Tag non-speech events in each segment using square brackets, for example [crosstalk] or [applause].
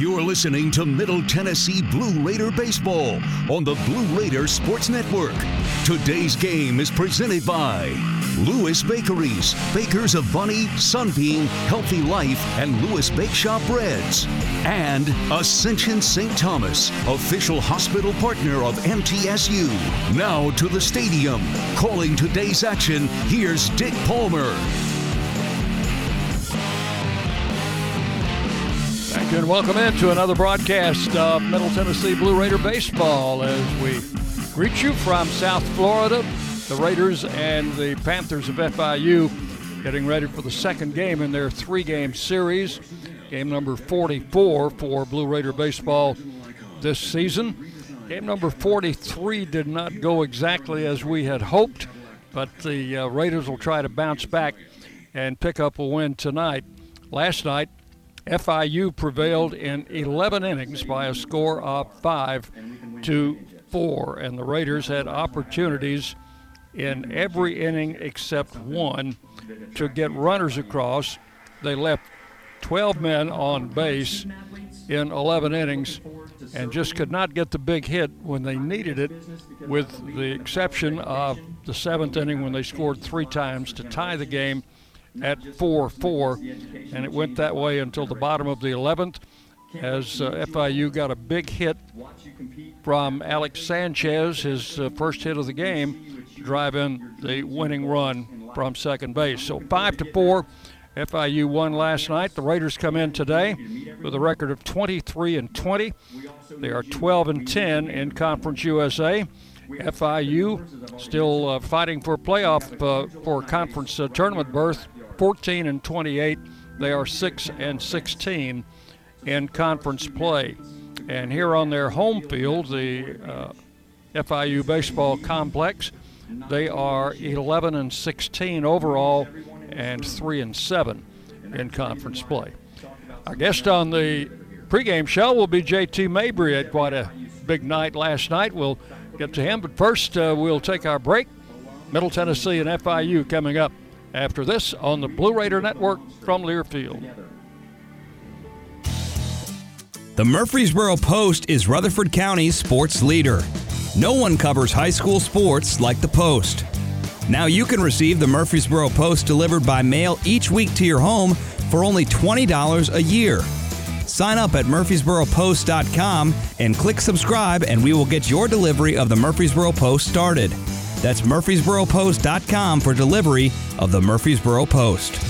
You're listening to Middle Tennessee Blue Raider Baseball on the Blue Raider Sports Network. Today's game is presented by Lewis Bakeries, bakers of Bunny, Sunbeam, Healthy Life, and Lewis Bake Shop Breads. And Ascension St. Thomas, official hospital partner of MTSU. Now to the stadium. Calling today's action, here's Dick Palmer. Welcome into another broadcast of Middle Tennessee Blue Raider Baseball as we greet you from South Florida. The Raiders and the Panthers of FIU getting ready for the second game in their three game series. Game number 44 for Blue Raider Baseball this season. Game number 43 did not go exactly as we had hoped, but the uh, Raiders will try to bounce back and pick up a win tonight. Last night, FIU prevailed in 11 innings by a score of 5 to 4, and the Raiders had opportunities in every inning except one to get runners across. They left 12 men on base in 11 innings and just could not get the big hit when they needed it, with the exception of the seventh inning when they scored three times to tie the game at 4 4. And it went that way until the bottom of the 11th as uh, FIU got a big hit from Alex Sanchez, his uh, first hit of the game, in the winning run from second base. So 5 to 4. FIU won last night. The Raiders come in today with a record of 23 and 20. They are 12 and 10 in Conference USA. FIU still uh, fighting for playoff uh, for conference uh, tournament berth 14 and 28. They are 6 and 16 in conference play. And here on their home field, the uh, FIU baseball complex, they are 11 and 16 overall and 3 and 7 in conference play. Our guest on the pregame show will be JT Mabry at quite a big night last night. We'll get to him, but first uh, we'll take our break. Middle Tennessee and FIU coming up after this on the Blue Raider Network from Learfield. The Murfreesboro Post is Rutherford County's sports leader. No one covers high school sports like the Post. Now you can receive the Murfreesboro Post delivered by mail each week to your home for only $20 a year. Sign up at murfreesboropost.com and click subscribe, and we will get your delivery of the Murfreesboro Post started. That's murfreesboropost.com for delivery of the Murfreesboro Post.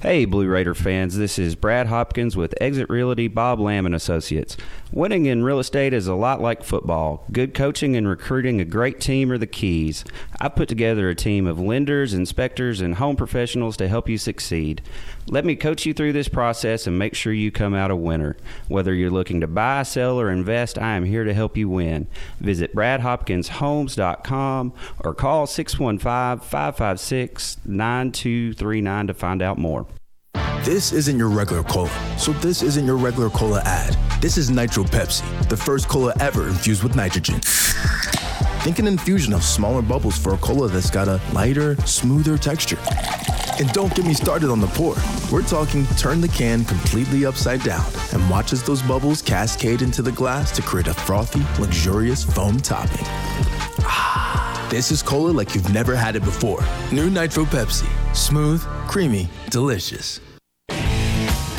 Hey, Blue Raider fans, this is Brad Hopkins with Exit Realty Bob Lamb and Associates. Winning in real estate is a lot like football. Good coaching and recruiting a great team are the keys. I've put together a team of lenders, inspectors, and home professionals to help you succeed. Let me coach you through this process and make sure you come out a winner. Whether you're looking to buy, sell, or invest, I am here to help you win. Visit bradhopkinshomes.com or call 615 556 9239 to find out more. This isn't your regular cola, so this isn't your regular cola ad. This is Nitro Pepsi, the first cola ever infused with nitrogen. Think an infusion of smaller bubbles for a cola that's got a lighter, smoother texture. And don't get me started on the pour. We're talking turn the can completely upside down and watch as those bubbles cascade into the glass to create a frothy, luxurious foam topping. Ah, [sighs] this is cola like you've never had it before. New Nitro Pepsi. Smooth, creamy, delicious.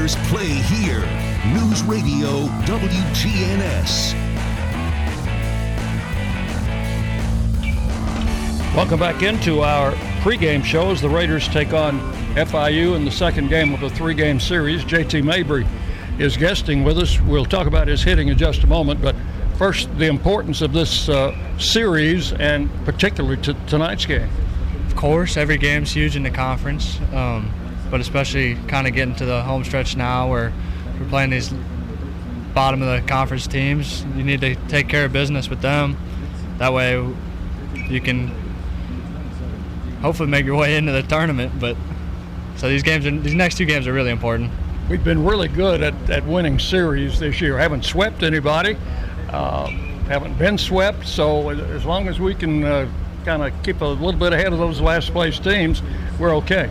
Raiders play here. News Radio WGNS. Welcome back into our pregame show as the Raiders take on FIU in the second game of a three game series. JT Mabry is guesting with us. We'll talk about his hitting in just a moment, but first, the importance of this uh, series and particularly to tonight's game. Of course, every game's huge in the conference. Um, but especially kind of getting to the home stretch now where we're playing these bottom of the conference teams. You need to take care of business with them. That way, you can hopefully make your way into the tournament. But so these games, are, these next two games are really important. We've been really good at, at winning series this year. Haven't swept anybody. Uh, haven't been swept. So as long as we can uh, kind of keep a little bit ahead of those last place teams, we're okay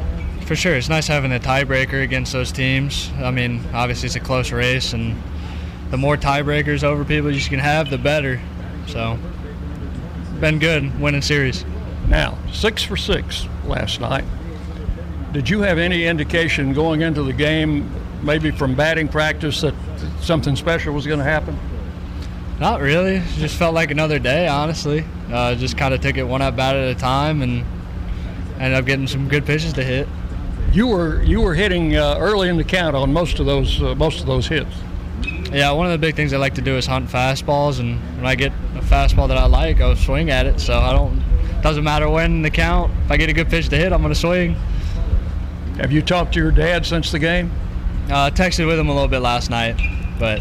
for sure. It's nice having a tiebreaker against those teams. I mean, obviously it's a close race, and the more tiebreakers over people you can have, the better. So, been good winning series. Now, six for six last night. Did you have any indication going into the game, maybe from batting practice, that something special was going to happen? Not really. It just felt like another day, honestly. Uh, just kind of took it one at bat at a time and ended up getting some good pitches to hit you were you were hitting uh, early in the count on most of those uh, most of those hits. Yeah, one of the big things I like to do is hunt fastballs, and when I get a fastball that I like, I'll swing at it. So I don't. Doesn't matter when the count. If I get a good pitch to hit, I'm going to swing. Have you talked to your dad since the game? Uh, texted with him a little bit last night, but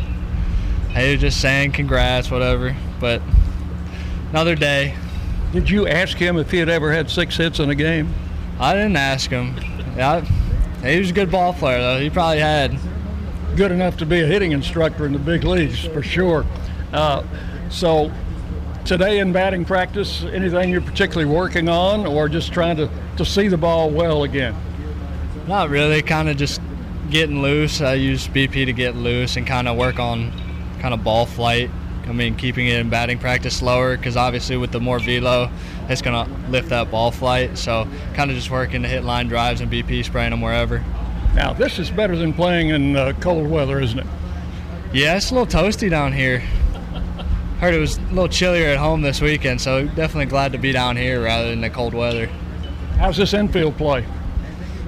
he was just saying congrats, whatever. But another day. Did you ask him if he had ever had six hits in a game? I didn't ask him. Yeah, he was a good ball player though. He probably had good enough to be a hitting instructor in the big leagues for sure. Uh, so today in batting practice, anything you're particularly working on, or just trying to to see the ball well again? Not really. Kind of just getting loose. I use BP to get loose and kind of work on kind of ball flight. I mean, keeping it in batting practice slower because obviously with the more velo, it's going to lift that ball flight. So kind of just working to hit line drives and BP spraying them wherever. Now, this is better than playing in uh, cold weather, isn't it? Yeah, it's a little toasty down here. Heard it was a little chillier at home this weekend, so definitely glad to be down here rather than the cold weather. How's this infield play?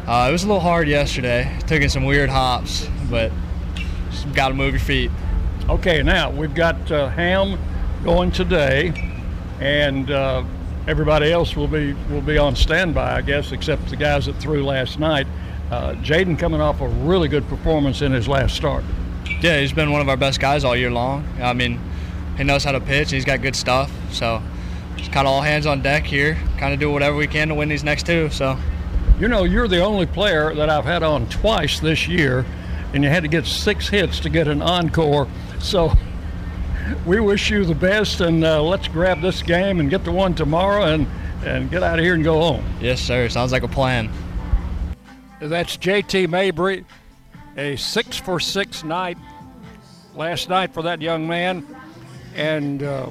Uh, it was a little hard yesterday. Taking some weird hops, but just got to move your feet. Okay, now we've got uh, Ham going today, and uh, everybody else will be will be on standby, I guess, except the guys that threw last night. Uh, Jaden coming off a really good performance in his last start. Yeah, he's been one of our best guys all year long. I mean, he knows how to pitch. He's got good stuff. So, just kind of all hands on deck here. Kind of do whatever we can to win these next two. So, you know, you're the only player that I've had on twice this year, and you had to get six hits to get an encore. So we wish you the best, and uh, let's grab this game and get the one tomorrow and, and get out of here and go home. Yes, sir. Sounds like a plan. That's JT Mabry, a six for six night last night for that young man, and uh,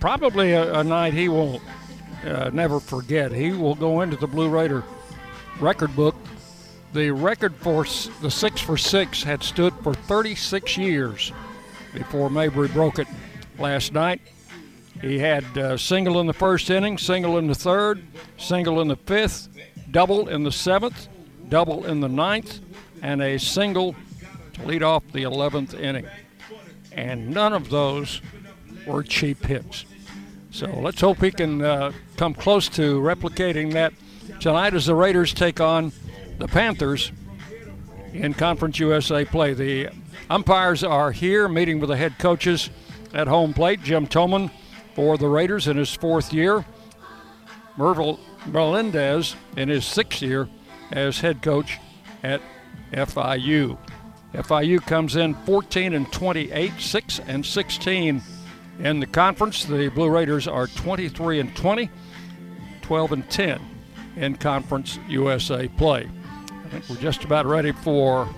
probably a, a, night he will uh, never forget. He will go into the Blue Raider record book. The record for the six for six had stood for 36 years before Mabry broke it last night. He had a uh, single in the first inning, single in the third, single in the fifth, double in the seventh, double in the ninth, and a single to lead off the 11th inning. And none of those were cheap hits. So let's hope he can uh, come close to replicating that tonight as the Raiders take on the Panthers in Conference USA play. The Umpires are here meeting with the head coaches at home plate. Jim Toman for the Raiders in his fourth year. Mervyl Melendez in his sixth year as head coach at FIU. FIU comes in 14 and 28, 6 and 16 in the conference. The Blue Raiders are 23 and 20, 12 and 10 in Conference USA play. We're just about ready for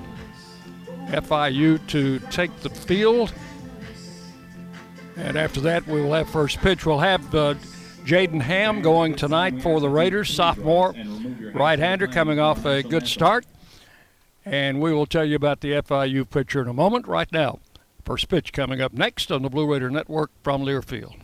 FIU to take the field. And after that, we will have first pitch. We'll have uh, Jaden Ham going tonight for the Raiders, sophomore right hander coming off a good start. And we will tell you about the FIU pitcher in a moment. Right now, first pitch coming up next on the Blue Raider Network from Learfield.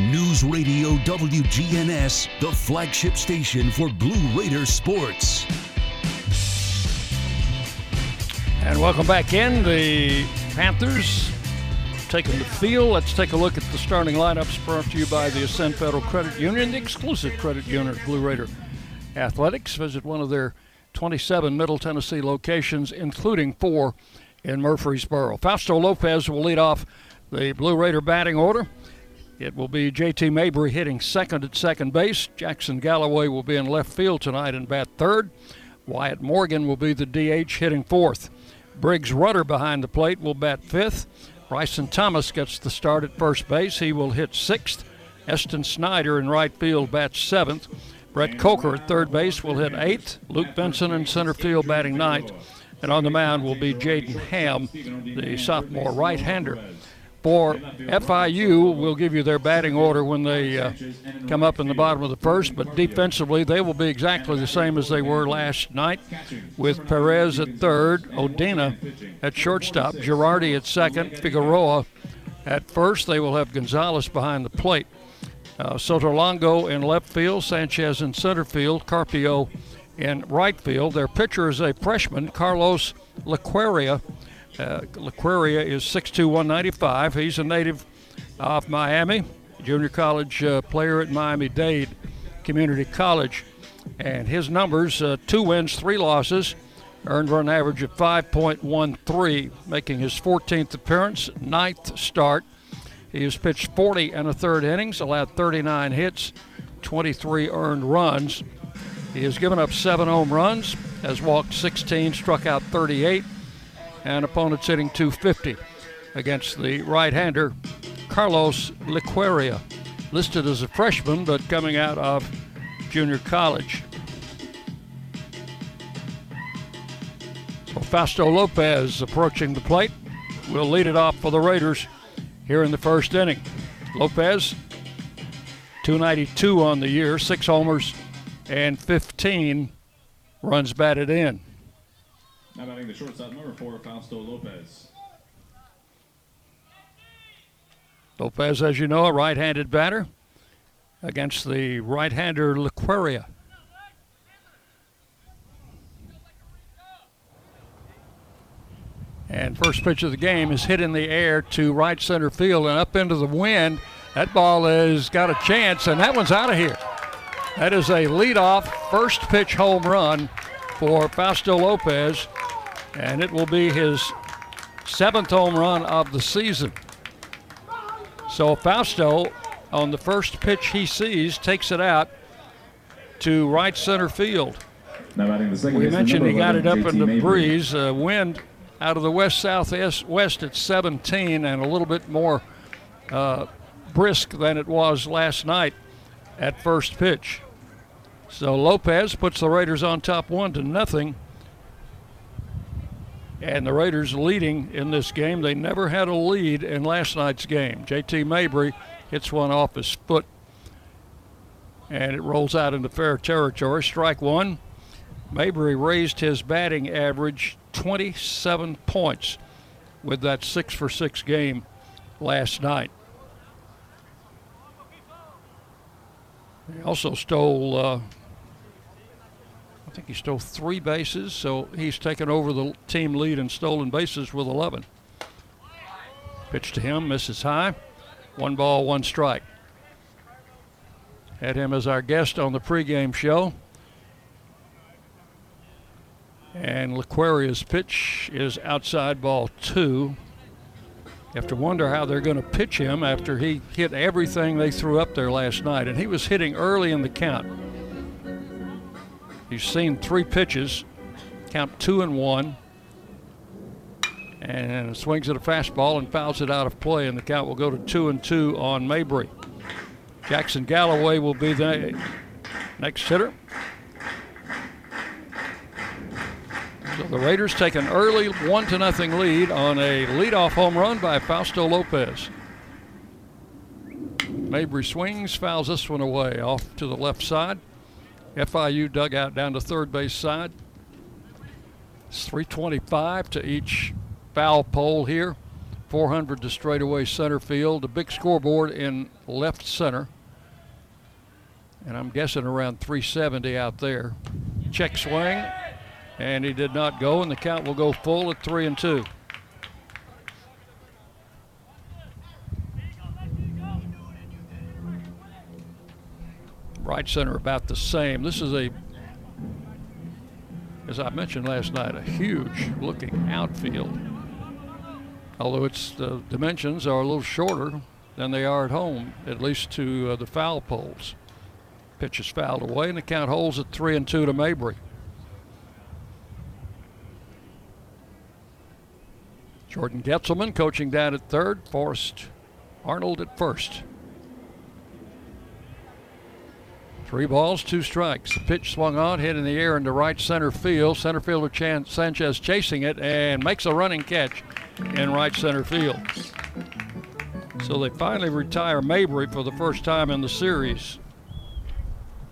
News Radio WGNS, the flagship station for Blue Raider sports. And welcome back in. The Panthers taking the field. Let's take a look at the starting lineups brought to you by the Ascend Federal Credit Union, the exclusive credit union of Blue Raider Athletics. Visit one of their 27 Middle Tennessee locations, including four in Murfreesboro. Fausto Lopez will lead off the Blue Raider batting order. It will be JT Mabry hitting second at second base. Jackson Galloway will be in left field tonight and bat third. Wyatt Morgan will be the DH hitting fourth. Briggs Rudder behind the plate will bat fifth. Bryson Thomas gets the start at first base. He will hit sixth. Eston Snyder in right field bats seventh. Brett Coker at third base will hit eighth. Luke Benson in center field batting ninth. And on the mound will be Jaden Ham, the sophomore right hander for FIU will give you their batting order when they uh, come up in the bottom of the first, but defensively they will be exactly the same as they were last night with Perez at third, Odina at shortstop, Girardi at second, Figueroa at first. They will have Gonzalez behind the plate. Uh, Sotolongo in left field, Sanchez in center field, Carpio in right field. Their pitcher is a freshman, Carlos Laquaria uh, Laquaria is 6'2", 195. He's a native of Miami, junior college uh, player at Miami-Dade Community College. And his numbers, uh, two wins, three losses, earned run average of 5.13, making his 14th appearance, ninth start. He has pitched 40 and a third innings, allowed 39 hits, 23 earned runs. He has given up seven home runs, has walked 16, struck out 38, and opponents hitting 250 against the right-hander Carlos Liqueria, listed as a freshman but coming out of junior college. So Fausto Lopez approaching the plate will lead it off for the Raiders here in the first inning. Lopez 292 on the year, six homers and 15 runs batted in. Now batting the shortstop number four, Fausto Lopez. Lopez, as you know, a right-handed batter against the right-hander Laquaria. And first pitch of the game is hit in the air to right center field and up into the wind. That ball has got a chance, and that one's out of here. That is a leadoff first pitch home run for Fausto Lopez, and it will be his seventh home run of the season. So Fausto, on the first pitch he sees, takes it out to right center field. Now batting the second We mentioned he got it up in the breeze. Uh, wind out of the west southwest west at 17 and a little bit more uh, brisk than it was last night at first pitch. So Lopez puts the Raiders on top one to nothing. And the Raiders leading in this game. They never had a lead in last night's game. JT Mabry hits one off his foot and it rolls out into fair territory. Strike one. Mabry raised his batting average 27 points with that six for six game last night. He also stole, uh, I think he stole three bases, so he's taken over the team lead in stolen bases with 11. Pitch to him, misses high. One ball, one strike. Had him as our guest on the pregame show. And Laquaria's pitch is outside ball two. You have to wonder how they're going to pitch him after he hit everything they threw up there last night. And he was hitting early in the count. He's seen three pitches, count two and one, and swings at a fastball and fouls it out of play. And the count will go to two and two on Mabry. Jackson Galloway will be the next hitter. So the Raiders take an early one to nothing lead on a leadoff home run by Fausto Lopez. Mabry swings, fouls this one away off to the left side. FIU dugout down to third base side. It's 325 to each foul pole here. 400 to straightaway center field. A big scoreboard in left center. And I'm guessing around 370 out there. Check swing. And he did not go, and the count will go full at three and two. Right center about the same. This is a, as I mentioned last night, a huge looking outfield. Although its dimensions are a little shorter than they are at home, at least to uh, the foul poles. Pitch is fouled away, and the count holds at three and two to Mabry. Jordan Getzelman coaching down at third, Forrest Arnold at first. Three balls, two strikes. The pitch swung on, hit in the air into right center field. Center fielder Chan- Sanchez chasing it and makes a running catch in right center field. So they finally retire Mabry for the first time in the series.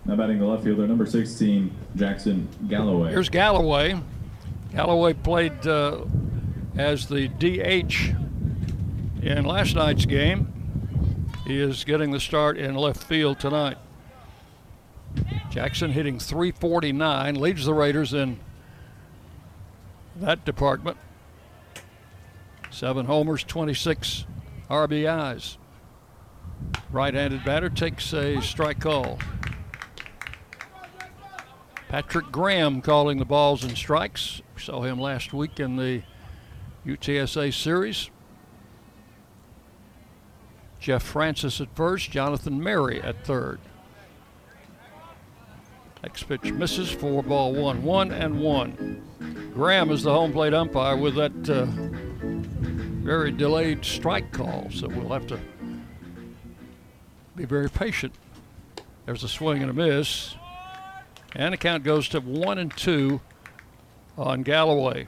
Now batting the left fielder, number 16, Jackson Galloway. Here's Galloway. Galloway played uh, as the DH in last night's game. He is getting the start in left field tonight. Jackson hitting 349, leads the Raiders in that department. Seven homers, 26 RBIs. Right handed batter takes a strike call. Patrick Graham calling the balls and strikes. Saw him last week in the UTSA series. Jeff Francis at first, Jonathan Mary at third. Next pitch misses, four ball one, one and one. Graham is the home plate umpire with that uh, very delayed strike call, so we'll have to be very patient. There's a swing and a miss, and the count goes to one and two on Galloway.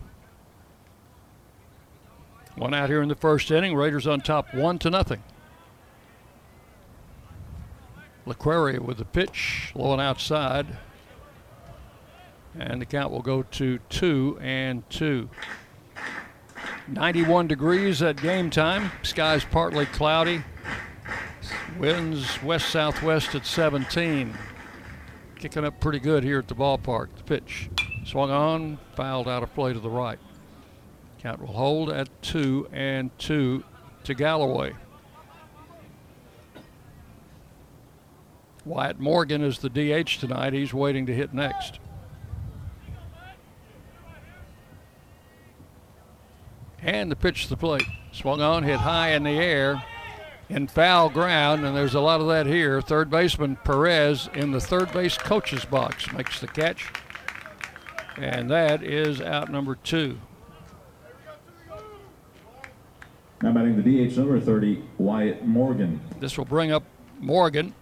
One out here in the first inning. Raiders on top, one to nothing. LaQueria with the pitch, low and outside. And the count will go to two and two. 91 degrees at game time. Skies partly cloudy. Winds west southwest at 17. Kicking up pretty good here at the ballpark. The pitch swung on, fouled out of play to the right. Count will hold at two and two to Galloway. Wyatt Morgan is the DH tonight. He's waiting to hit next. And the pitch to the plate. Swung on, hit high in the air in foul ground, and there's a lot of that here. Third baseman Perez in the third base coach's box makes the catch. And that is out number two. Now batting the DH number 30, Wyatt Morgan. This will bring up Morgan.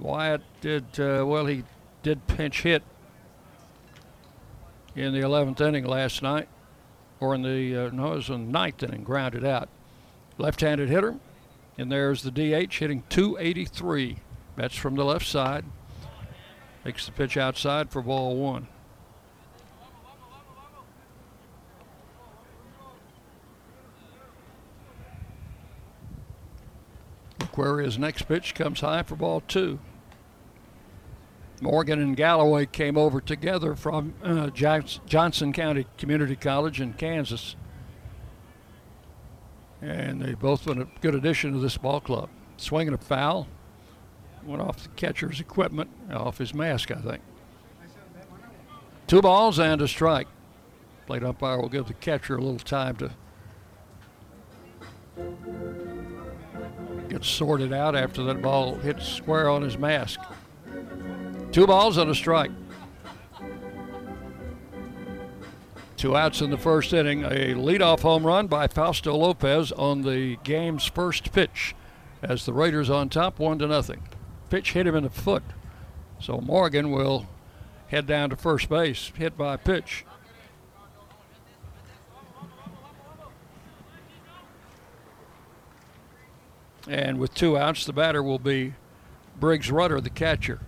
Wyatt did, uh, well, he did pinch hit in the 11th inning last night, or in the, uh, no, it was in the ninth inning, grounded out. Left handed hitter, and there's the DH hitting 283. That's from the left side. Makes the pitch outside for ball one. Aquaria's next pitch comes high for ball two. Morgan and Galloway came over together from uh, Johnson County Community College in Kansas. And they both been a good addition to this ball club. Swinging a foul, went off the catcher's equipment, off his mask, I think. Two balls and a strike. Plate umpire will give the catcher a little time to get sorted out after that ball hits square on his mask. Two balls and a strike. Two outs in the first inning. A leadoff home run by Fausto Lopez on the game's first pitch as the Raiders on top, one to nothing. Pitch hit him in the foot. So Morgan will head down to first base, hit by pitch. And with two outs, the batter will be Briggs Rudder, the catcher.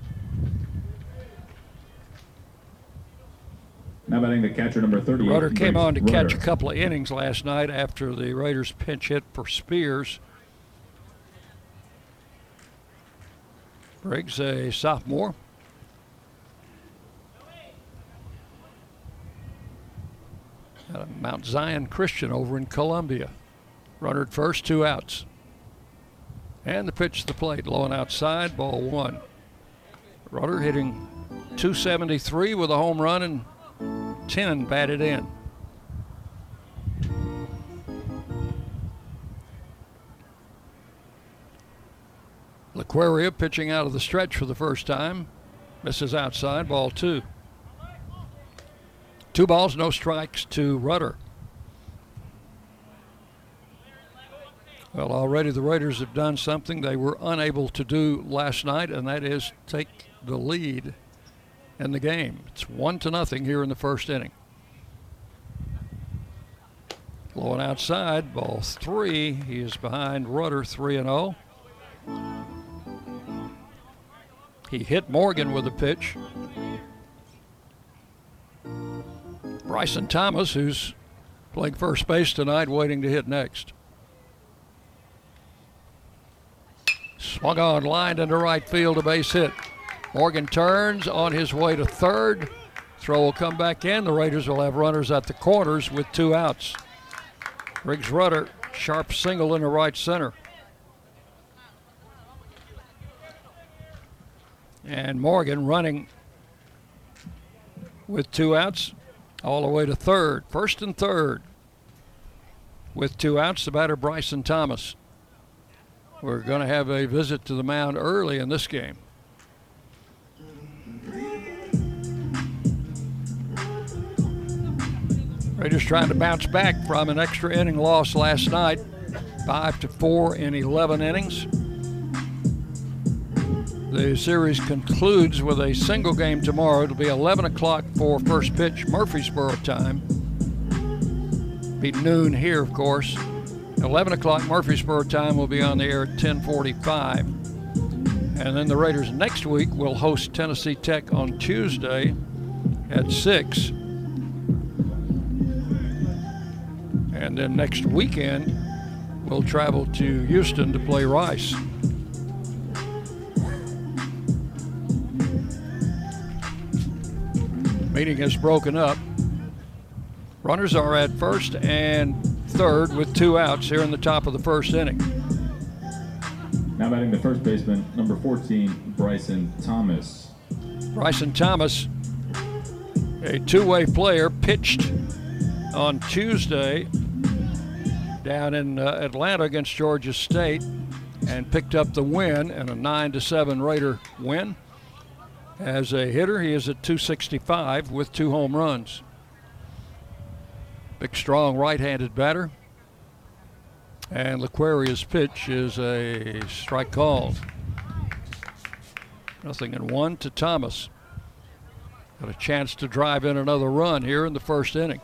Now batting the catcher number 38. Rudder came on to catch a couple of innings last night after the Raiders pinch hit for Spears. Briggs, a sophomore. Out of Mount Zion Christian over in Columbia. Runner at first, two outs. And the pitch to the plate, low and outside, ball one. Rudder hitting 273 with a home run and 10 batted in. LaQueria pitching out of the stretch for the first time. Misses outside, ball two. Two balls, no strikes to Rudder. Well, already the Raiders have done something they were unable to do last night, and that is take the lead in the game. It's one to nothing here in the first inning. Low and outside, ball three. He is behind Rudder, 3 and 0. He hit Morgan with a pitch. Bryson Thomas, who's playing first base tonight, waiting to hit next. Swung on, lined into right field, a base hit. Morgan turns on his way to third. Throw will come back in. The Raiders will have runners at the corners with two outs. Briggs Rudder, sharp single into right center. And Morgan running with two outs all the way to third. First and third. With two outs, the batter Bryson Thomas. We're going to have a visit to the mound early in this game. Raiders trying to bounce back from an extra inning loss last night, five to four in 11 innings. The series concludes with a single game tomorrow. It'll be 11 o'clock for first pitch, Murfreesboro time. Be noon here, of course. 11 o'clock Murfreesboro time will be on the air at 10:45. And then the Raiders next week will host Tennessee Tech on Tuesday at 6. And then next weekend, we'll travel to Houston to play Rice. Meeting has broken up. Runners are at first and third with two outs here in the top of the first inning. Now batting the first baseman, number 14, Bryson Thomas. Bryson Thomas, a two way player, pitched on Tuesday down in uh, Atlanta against Georgia State and picked up the win in a 9 to 7 Raider win. As a hitter, he is at 265 with two home runs. Big, strong right handed batter. And Laquaria's pitch is a strike called. Nothing in one to Thomas. Got a chance to drive in another run here in the first inning.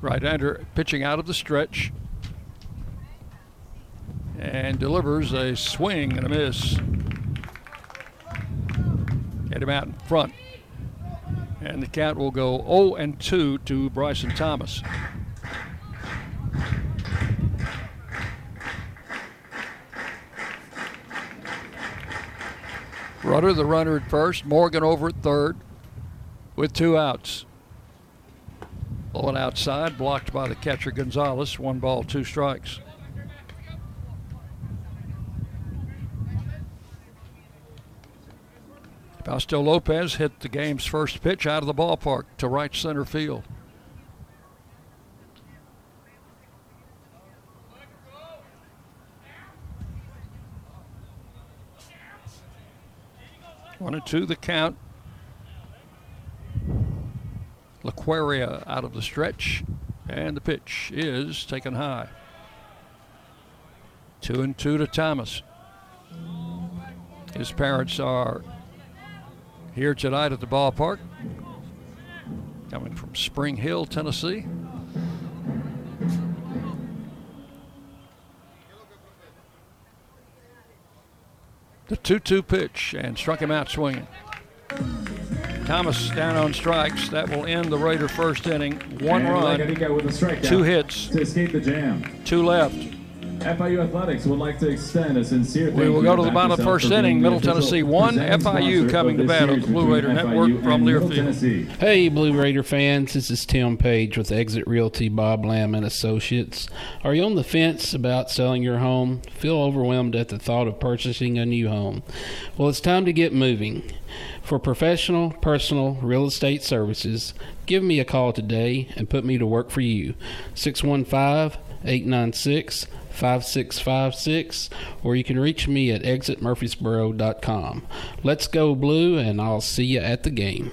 Right-hander pitching out of the stretch and delivers a swing and a miss. Get him out in front. And the count will go 0 and 2 to Bryson Thomas. Rudder, the runner at first. Morgan over at third with two outs. Blowing outside, blocked by the catcher Gonzalez. One ball, two strikes. Fausto Lopez hit the game's first pitch out of the ballpark to right center field. One and two, the count. Laquaria out of the stretch, and the pitch is taken high. Two and two to Thomas. His parents are here tonight at the ballpark, coming from Spring Hill, Tennessee. The 2 2 pitch and struck him out swinging. Thomas down on strikes. That will end the Raider first inning. One And run, two hits, to escape the jam. two left. FIU Athletics would like to extend a sincere thank We will go to the bottom of the first inning. Middle Tennessee one, FIU coming to this bat on the Blue Raider between Network from and Middle Learfield. Hey, Blue Raider fans, this is Tim Page with Exit Realty Bob Lamb and Associates. Are you on the fence about selling your home? Feel overwhelmed at the thought of purchasing a new home? Well, it's time to get moving. For professional, personal real estate services, give me a call today and put me to work for you. 615 896 5656, or you can reach me at exitmurfreesboro.com. Let's go, Blue, and I'll see you at the game.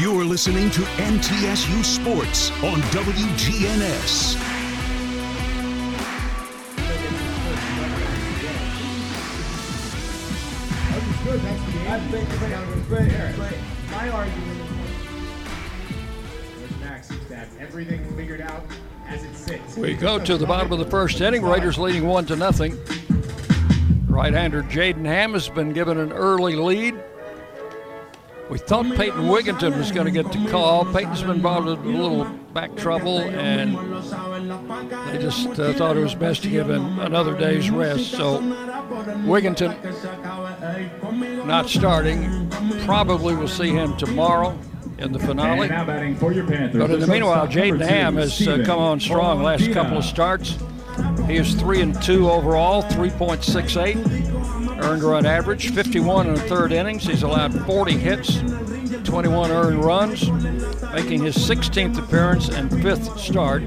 You're listening to MTSU Sports on WGNS. My argument Max is that everything figured out as it sits. We go to the bottom of the first inning. Raiders leading one to nothing. Right-hander Jaden Ham has been given an early lead. We thought Peyton Wigginton was going to get the call. Peyton's been brought into a little back trouble, and they just uh, thought it was best to give him another day's rest. So Wigginton not starting. Probably will see him tomorrow in the finale. And now batting for your But in the meanwhile, Jaden Ham has uh, come on strong last couple of starts. He is three and two overall, 3.68 earned run average, 51 in the third innings. He's allowed 40 hits, 21 earned runs, making his 16th appearance and fifth start.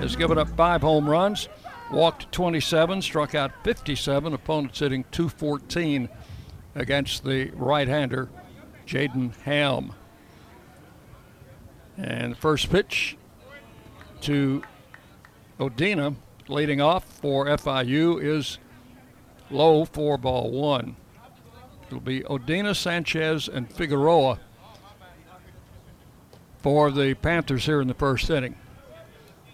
Has given up five home runs, walked 27, struck out 57, opponents hitting 214 against the right hander, Jaden Ham. And the first pitch to Odina, leading off for FIU, is low four ball one. It'll be Odina, Sanchez, and Figueroa for the Panthers here in the first inning.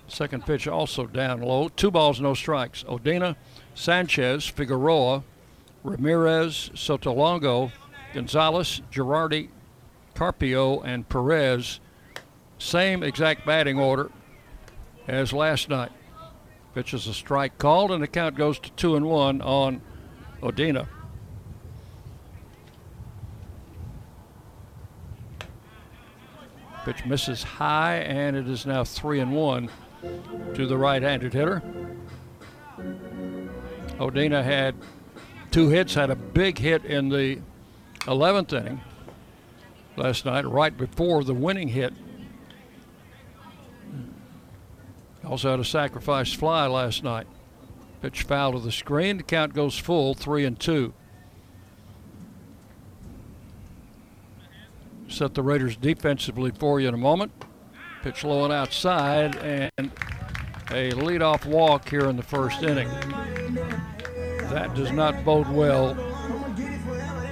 Second pitch also down low. Two balls, no strikes. Odina, Sanchez, Figueroa, Ramirez, Sotolongo, Gonzalez, Girardi, Carpio, and Perez. Same exact batting order as last night. Pitch is a strike called, and the count goes to two and one on Odina. Pitch misses high, and it is now three and one to the right-handed hitter. Odina had two hits, had a big hit in the 11th inning last night, right before the winning hit. Also had a sacrifice fly last night. Pitch foul to the screen. The count goes full, three and two. Set the Raiders defensively for you in a moment. Pitch low and outside, and a leadoff walk here in the first inning. That does not bode well.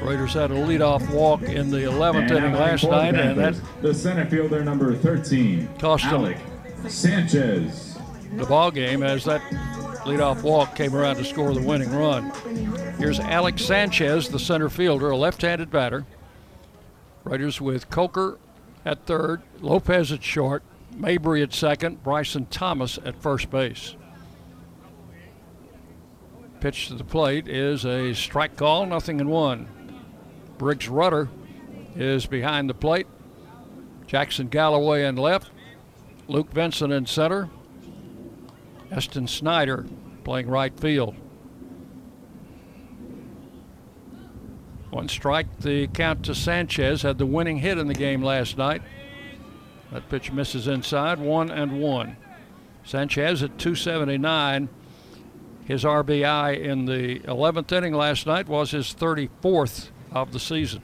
Raiders had a leadoff walk in the 11th inning last night, and that the center fielder number 13 cost Alec Sanchez. the ball game as that leadoff walk came around to score the winning run. Here's Alex Sanchez, the center fielder, a left-handed batter. Raiders with Coker at third, Lopez at short, Mabry at second, Bryson Thomas at first base. Pitch to the plate is a strike call, nothing in one. Briggs Rudder is behind the plate. Jackson Galloway in left. Luke Vincent in center. Eston Snyder playing right field. One strike, the count to Sanchez had the winning hit in the game last night. That pitch misses inside, one and one. Sanchez at 279. His RBI in the 11th inning last night was his 34th of the season.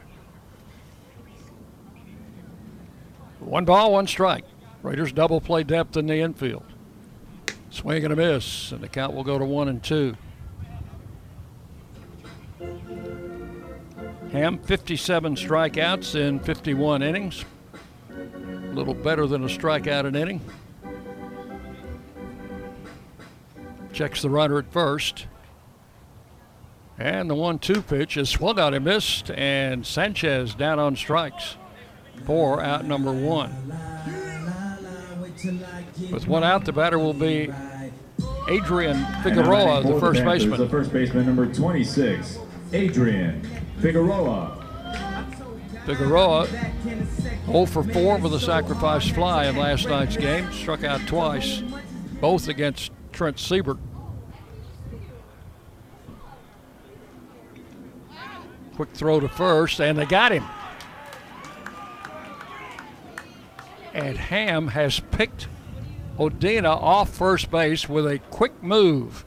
One ball, one strike. Raiders double play depth in the infield. Swing and a miss, and the count will go to one and two. Ham, 57 strikeouts in 51 innings. A little better than a strikeout an inning. Checks the runner at first. And the one two pitch is swung out and missed, and Sanchez down on strikes. Four out number one. With one out, the batter will be Adrian Figueroa, the first The baseman. first baseman number 26, Adrian Figueroa. Figueroa 0 for 4 with a sacrifice fly in last night's game. Struck out twice, both against Trent Siebert. Quick throw to first, and they got him. And Ham has picked Odina off first base with a quick move.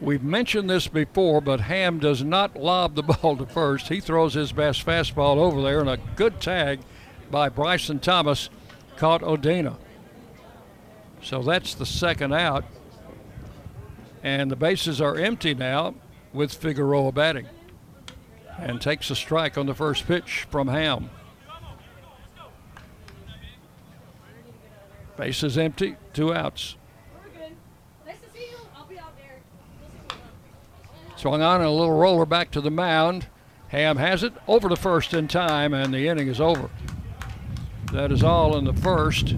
We've mentioned this before, but Ham does not lob the [laughs] ball to first. He throws his best fastball over there, and a good tag by Bryson Thomas caught Odina. So that's the second out. And the bases are empty now with Figueroa batting. And takes a strike on the first pitch from Ham. Bases empty, two outs. Swung on and a little roller back to the mound. Ham has it over to first in time, and the inning is over. That is all in the first.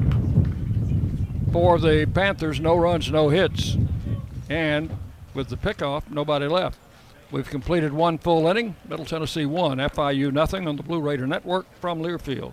For the Panthers, no runs, no hits. And with the pickoff, nobody left. We've completed one full inning. Middle Tennessee one, FIU nothing on the Blue Raider Network from Learfield.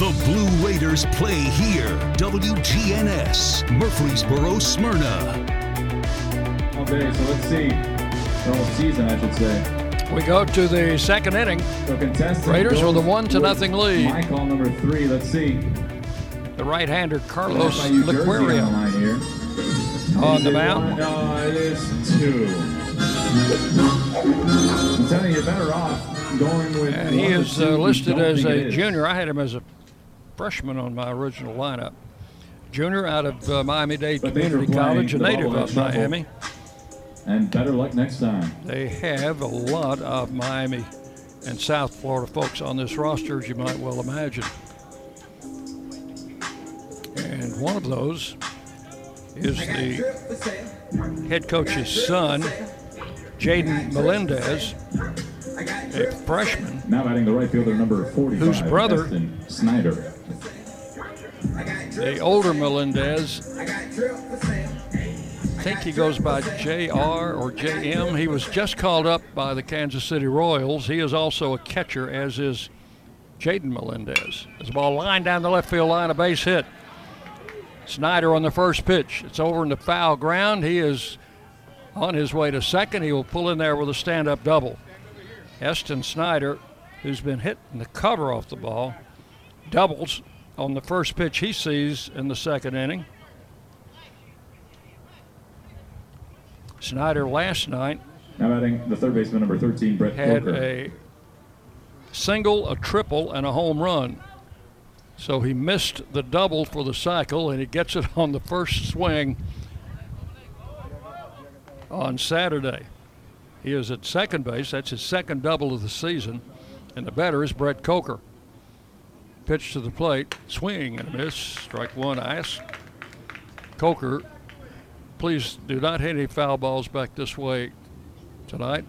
The Blue Raiders play here. WGNS, Murfreesboro, Smyrna. Okay, so let's see. The whole season, I should say. We go to the second inning. So contestant Raiders with a one to nothing lead. My call number three. Let's see. The right-hander Carlos By New on the Laquaria line here. on the mound. one? No, it is two. I'm telling you, you're better off going with. And he is uh, listed as a it is. junior. I had him as a freshman on my original lineup. Junior out of uh, Miami-Dade But thanks for Community. College, a native of. Miami. And better luck next time. They have a lot of Miami and South Florida folks on this roster, as you might well imagine. And one of those is the head coach's son, Jaden Melendez, a freshman. Now batting the right fielder, number 45. Whose brother- Snyder. The older Melendez, I think he goes by JR or JM. He was just called up by the Kansas City Royals. He is also a catcher, as is Jaden Melendez. There's a ball lined down the left field line, a base hit. Snyder on the first pitch. It's over in the foul ground. He is on his way to second. He will pull in there with a stand up double. Eston Snyder, who's been hitting the cover off the ball, doubles on the first pitch he sees in the second inning. Snyder last night Now batting the third baseman, number 13, Brett had Coker. a single, a triple, and a home run. So he missed the double for the cycle, and he gets it on the first swing on Saturday. He is at second base. That's his second double of the season. And the batter is Brett Coker. Pitch to the plate, swing and a miss. Strike one. I asked Coker, please do not hit any foul balls back this way tonight.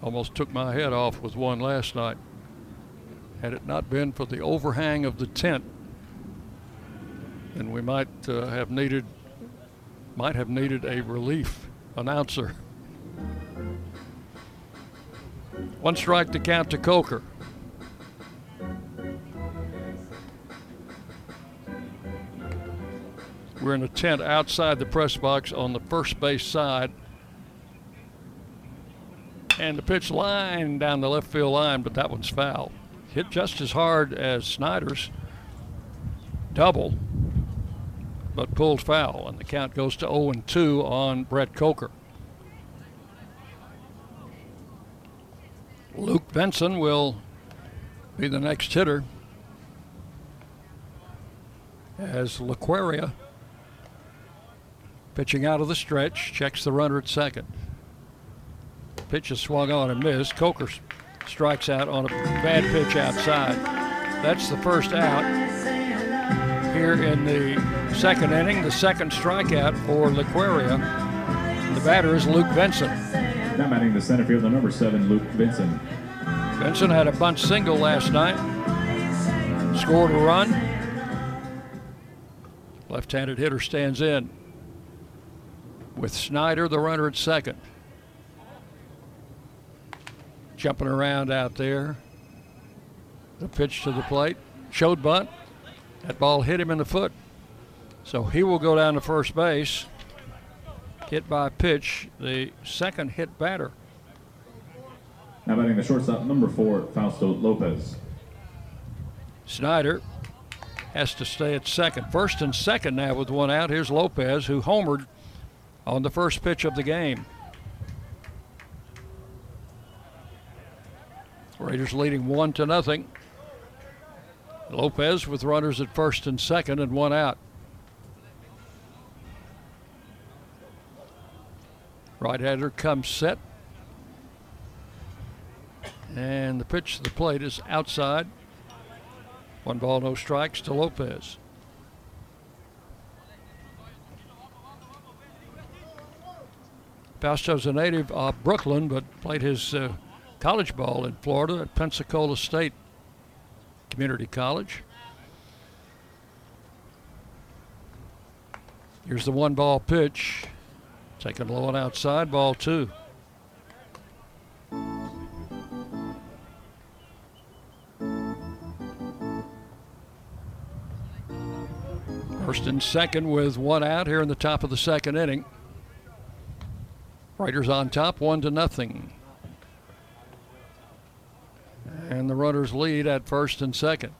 Almost took my head off with one last night. Had it not been for the overhang of the tent, then we might uh, have needed might have needed a relief announcer. One strike to count to Coker. We're in a tent outside the press box on the first base side. And the pitch line down the left field line, but that one's foul. Hit just as hard as Snyder's double, but pulled foul. And the count goes to 0 2 on Brett Coker. Luke Benson will be the next hitter as Laquaria pitching out of the stretch checks the runner at second. Pitch is swung on and missed. Coker strikes out on a bad pitch outside. That's the first out here in the second inning. The second strikeout for Laquaria. The batter is Luke Benson. Now batting the center fielder, number 7, Luke Vinson. Benson had a bunt single last night. Scored a run. Left-handed hitter stands in. With Snyder, the runner at second. Jumping around out there. The pitch to the plate. Showed bunt. That ball hit him in the foot. So he will go down to first base. Hit by pitch, the second hit batter. Now batting the shortstop, number 4, Fausto Lopez. Snyder has to stay at second. First and second now with one out. Here's Lopez, who homered on the first pitch of the game. Raiders leading one to nothing. Lopez with runners at first and second and one out. Right-hander comes set. And the pitch to the plate is outside. One ball, no strikes to Lopez. Fausto's a native of Brooklyn, but played his uh, college ball in Florida at Pensacola State Community College. Here's the one ball pitch. Taken low and outside, ball two. First and second with one out here in the top of the second inning. Raiders on top, one to nothing. And the runners lead at first and second.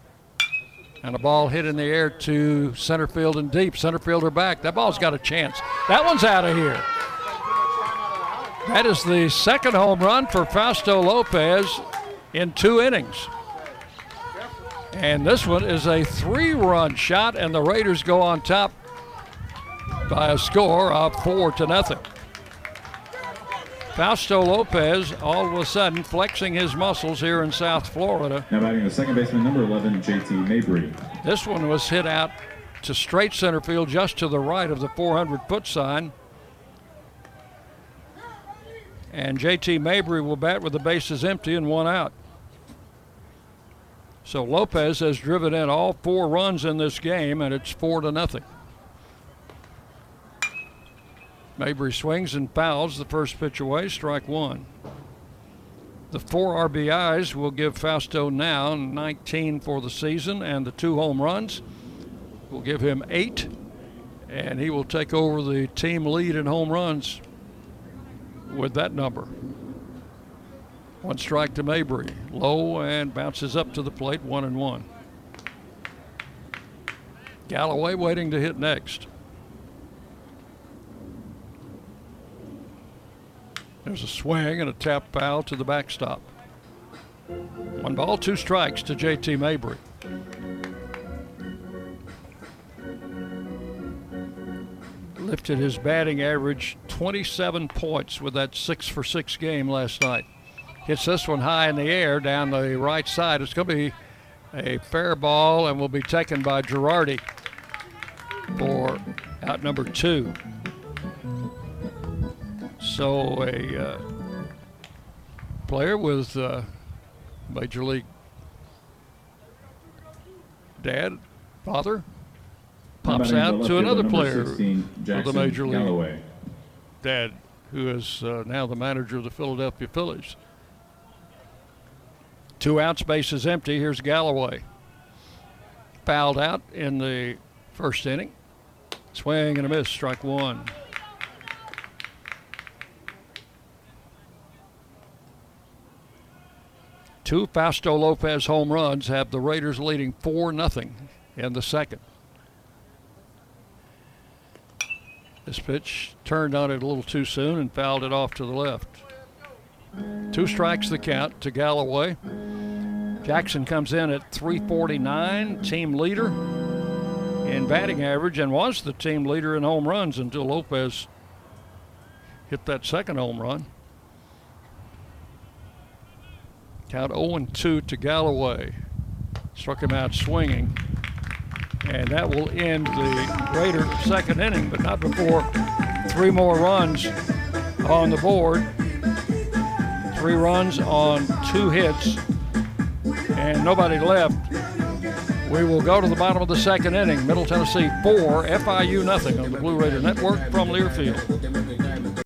And a ball hit in the air to center field and deep. Center fielder back. That ball's got a chance. That one's out of here. That is the second home run for Fausto Lopez in two innings. And this one is a three run shot, and the Raiders go on top by a score of four to nothing. Fausto Lopez all of a sudden flexing his muscles here in South Florida. Now batting the second baseman, number 11, JT Mabry. This one was hit out to straight center field just to the right of the 400 foot sign. And JT Mabry will bat with the bases empty and one out. So Lopez has driven in all four runs in this game, and it's four to nothing. Mabry swings and fouls the first pitch away, strike one. The four RBIs will give Fausto now 19 for the season, and the two home runs will give him eight, and he will take over the team lead in home runs with that number. One strike to Mabry, low and bounces up to the plate, one and one. Galloway waiting to hit next. There's a swing and a tap foul to the backstop. One ball, two strikes to JT Mabry. Lifted his batting average 27 points with that six for six game last night. Hits this one high in the air down the right side. It's going to be a fair ball and will be taken by Girardi for out number two. So a uh, player with uh, major league dad, father, pops out to another player of the major league Galloway. dad, who is uh, now the manager of the Philadelphia Phillies. Two outs, bases empty. Here's Galloway. Fouled out in the first inning. Swing and a miss, strike one. Two Fausto Lopez home runs have the Raiders leading 4 0 in the second. This pitch turned on it a little too soon and fouled it off to the left. Two strikes the count to Galloway. Jackson comes in at 349, team leader in batting average, and was the team leader in home runs until Lopez hit that second home run. Count 0 2 to Galloway. Struck him out swinging. And that will end the Raider second inning, but not before three more runs on the board. Three runs on two hits, and nobody left. We will go to the bottom of the second inning. Middle Tennessee four, FIU nothing on the Blue Raider Network from Learfield.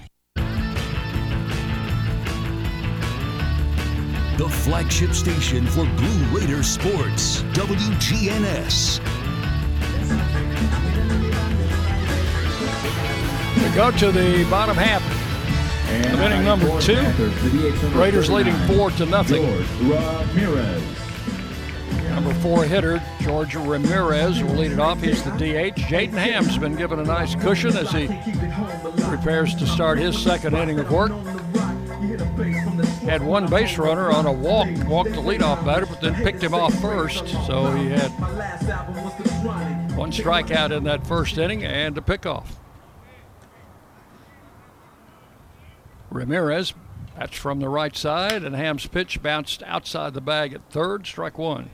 The flagship station for Blue Raider sports, WGNS. We go to the bottom half and of inning number two. Raiders leading four to nothing. Ramirez. Number four hitter, George Ramirez, will lead it off. He's the DH. Jaden Ham's been given a nice cushion as he prepares to start his second inning of work. Had one base runner on a walk, walked the leadoff batter, but then picked him off first. So he had one strikeout in that first inning and a pickoff. Ramirez, that's from the right side, and Ham's pitch bounced outside the bag at third, strike one.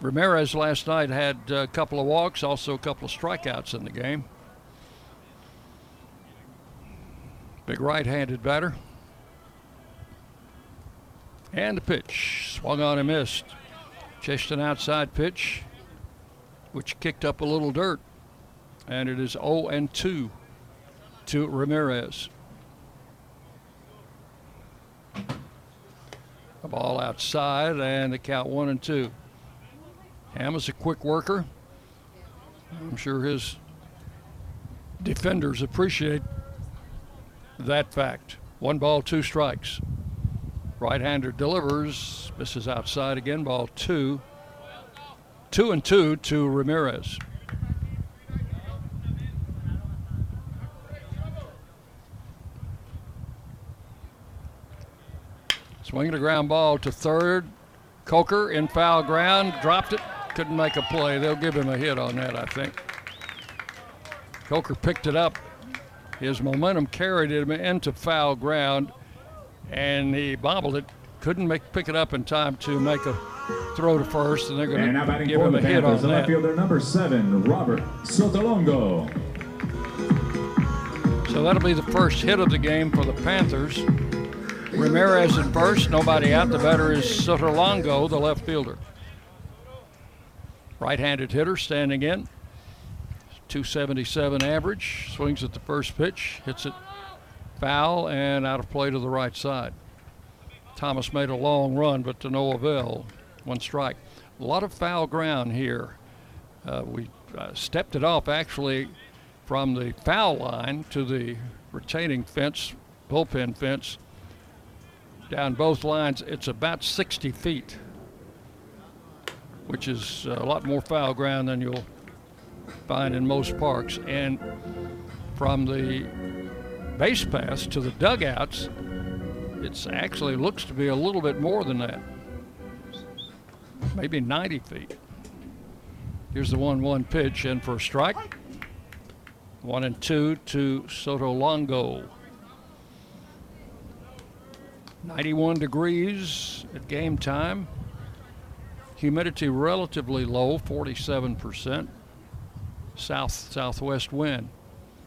Ramirez last night had a couple of walks, also a couple of strikeouts in the game. Big right handed batter. And the pitch. Swung on and missed. Chased an outside pitch, which kicked up a little dirt. And it is 0 and 2 to Ramirez. The ball outside and the count 1 and 2. Ham is a quick worker. I'm sure his defenders appreciate that fact. One ball, two strikes. Right hander delivers, misses outside again, ball two. Two and two to Ramirez. Swinging a ground ball to third. Coker in foul ground, dropped it, couldn't make a play. They'll give him a hit on that, I think. Coker picked it up. His momentum carried him into foul ground, and he bobbled it. Couldn't make pick it up in time to make a throw to first, and they're going to give him a hit on Panthers, the left that. fielder number seven, Robert Sotolongo. So that'll be the first hit of the game for the Panthers. Ramirez at first, nobody out. The batter is Sotolongo, the left fielder. Right-handed hitter standing in. 277 average. Swings at the first pitch, hits it foul and out of play to the right side. Thomas made a long run, but to no avail. One strike. A lot of foul ground here. Uh, we uh, stepped it off actually from the foul line to the retaining fence, bullpen fence. Down both lines, it's about 60 feet, which is a lot more foul ground than you'll find in most parks. And from the base pass to the dugouts, it actually looks to be a little bit more than that. Maybe 90 feet. Here's the 1 1 pitch, and for a strike. One and two to Sotolongo. 91 degrees at game time. Humidity relatively low, 47%. South southwest wind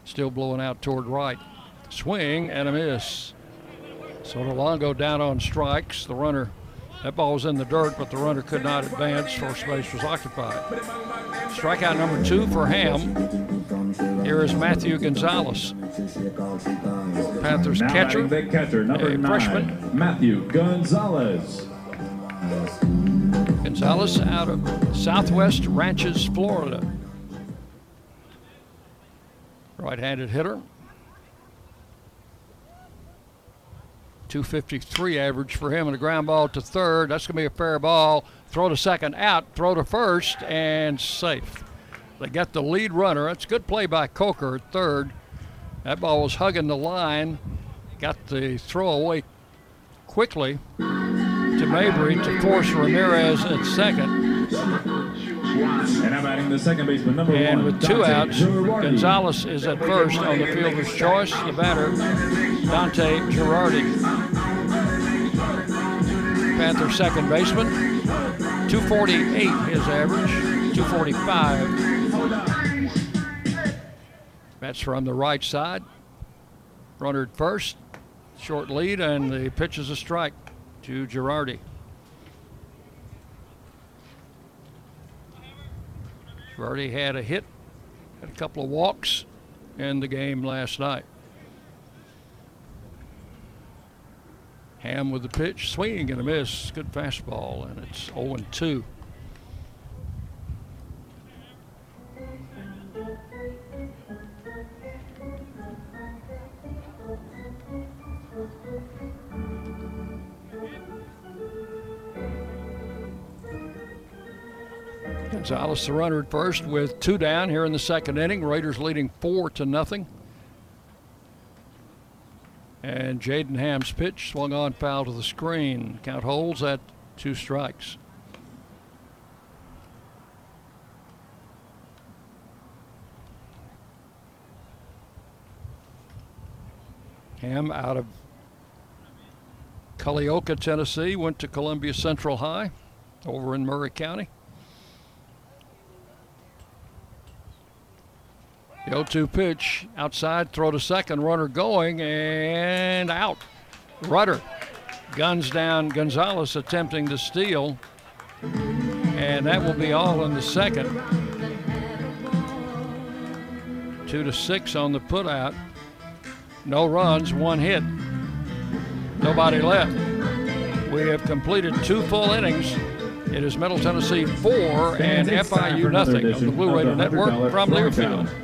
still blowing out toward right. Swing and a miss. Sotolongo down on strikes. The runner, that ball was in the dirt, but the runner could not advance. First base was occupied. Strikeout number two for Ham. Here is Matthew Gonzalez. Panthers now catcher, catcher, number a nine, freshman. Matthew Gonzalez. Gonzalez out of Southwest Ranches, Florida. Right handed hitter. 253 average for him and a ground ball to third. That's going to be a fair ball. Throw to second out, throw to first, and safe. They got the lead runner. That's good play by Coker at third. That ball was hugging the line. Got the throw away quickly to Mabry to force Ramirez at second. And I'm adding the second baseman, number And one. with two Dante outs, Girardi. Gonzalez is at first on the fielder's choice. The batter, Dante Girardi. Panther second baseman, 248 his average, 245. That's from the right side. Runner at first, short lead, and the pitch is a strike to Girardi. Girardi had a hit, had a couple of walks in the game last night. Ham with the pitch, swinging and a miss. Good fastball, and it's 0 2. Gonzalez, at first, with two down here in the second inning. Raiders leading four to nothing. And Jaden Ham's pitch swung on foul to the screen. Count holds at two strikes. Ham out of Culleoka, Tennessee, went to Columbia Central High over in Maury County. The 0 2 pitch outside, throw to second, runner going, and out. Rudder guns down Gonzalez attempting to steal, and that will be all in the second. Two to six on the putout. No runs, one hit. Nobody left. We have completed two full innings. It is Middle Tennessee four and Fans, it's time for FIU nothing on the Blue Raider Network from. Learfield.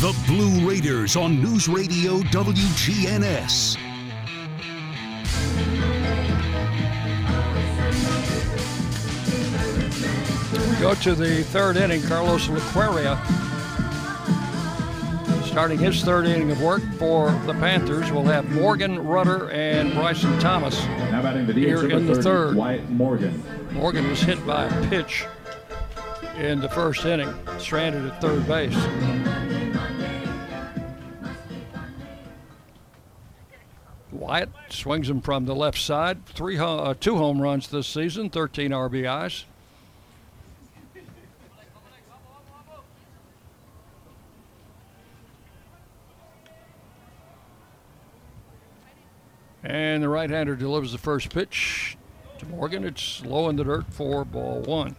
The Blue Raiders on News Radio WGNS. Go to the third inning. Carlos Laquaria starting his third inning of work for the Panthers. We'll have Morgan Rudder and Bryson Thomas Now batting the here in the third. Wyatt Morgan. Morgan was hit by a pitch in the first inning, stranded at third base. Wyatt swings him from the left side. Three, uh, two home runs this season, 13 RBIs. And the right-hander delivers the first pitch to Morgan. It's low in the dirt for ball one.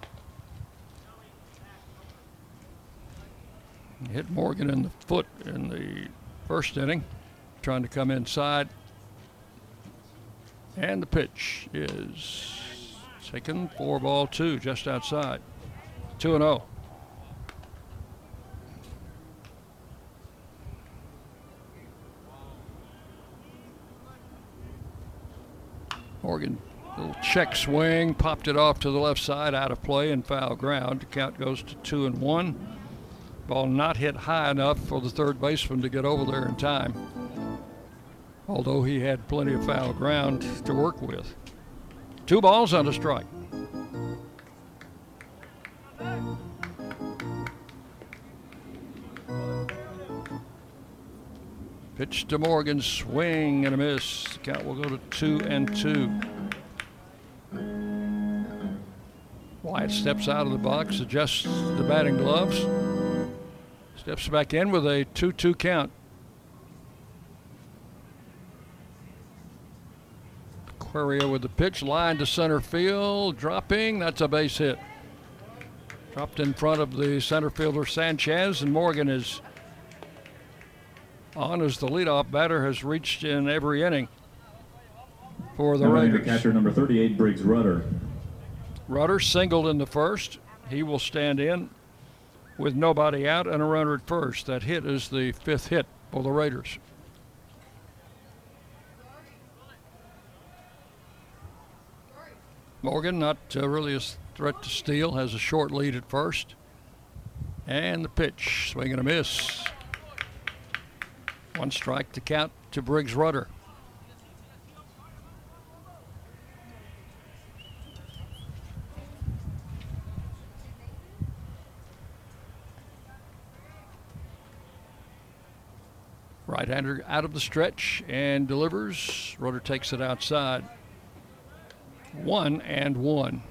Hit Morgan in the foot in the first inning, trying to come inside. And the pitch is taken for ball two, just outside. 2 and oh. 0. Morgan, little check swing, popped it off to the left side, out of play and foul ground. The count goes to two and one. Ball not hit high enough for the third baseman to get over there in time. Although he had plenty of foul ground to work with. Two balls on a strike. Pitch to Morgan, swing and a miss. Count will go to two and two. Wyatt steps out of the box, adjusts the batting gloves, steps back in with a 2 2 count. Laquaria with the pitch, line to center field, dropping. That's a base hit. Dropped in front of the center fielder Sanchez, and Morgan is on as the leadoff batter has reached in every inning for the Now Raiders. Catcher number 38, Briggs Rudder. Rudder singled in the first. He will stand in with nobody out and a runner at first. That hit is the fifth hit for the Raiders. Morgan, not uh, really a threat to steal, has a short lead at first. And the pitch, swing and a miss. One strike to count to Briggs Rudder. Right hander out of the stretch and delivers. Rudder takes it outside. One and one.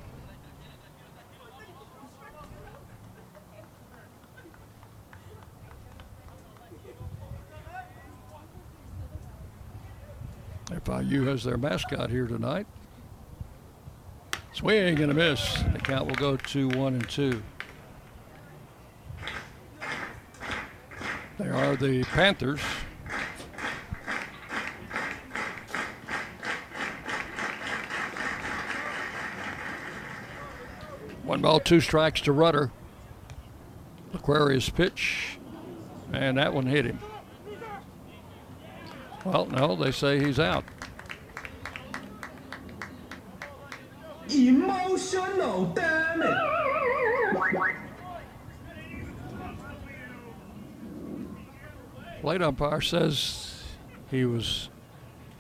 FIU has their mascot here tonight. Swing and a miss. The count will go to one and two. They are the Panthers. One ball, two strikes to Rudder. Laquaria's pitch, and that one hit him. Well, no, they say he's out. Emotional damage. Plate umpire says he was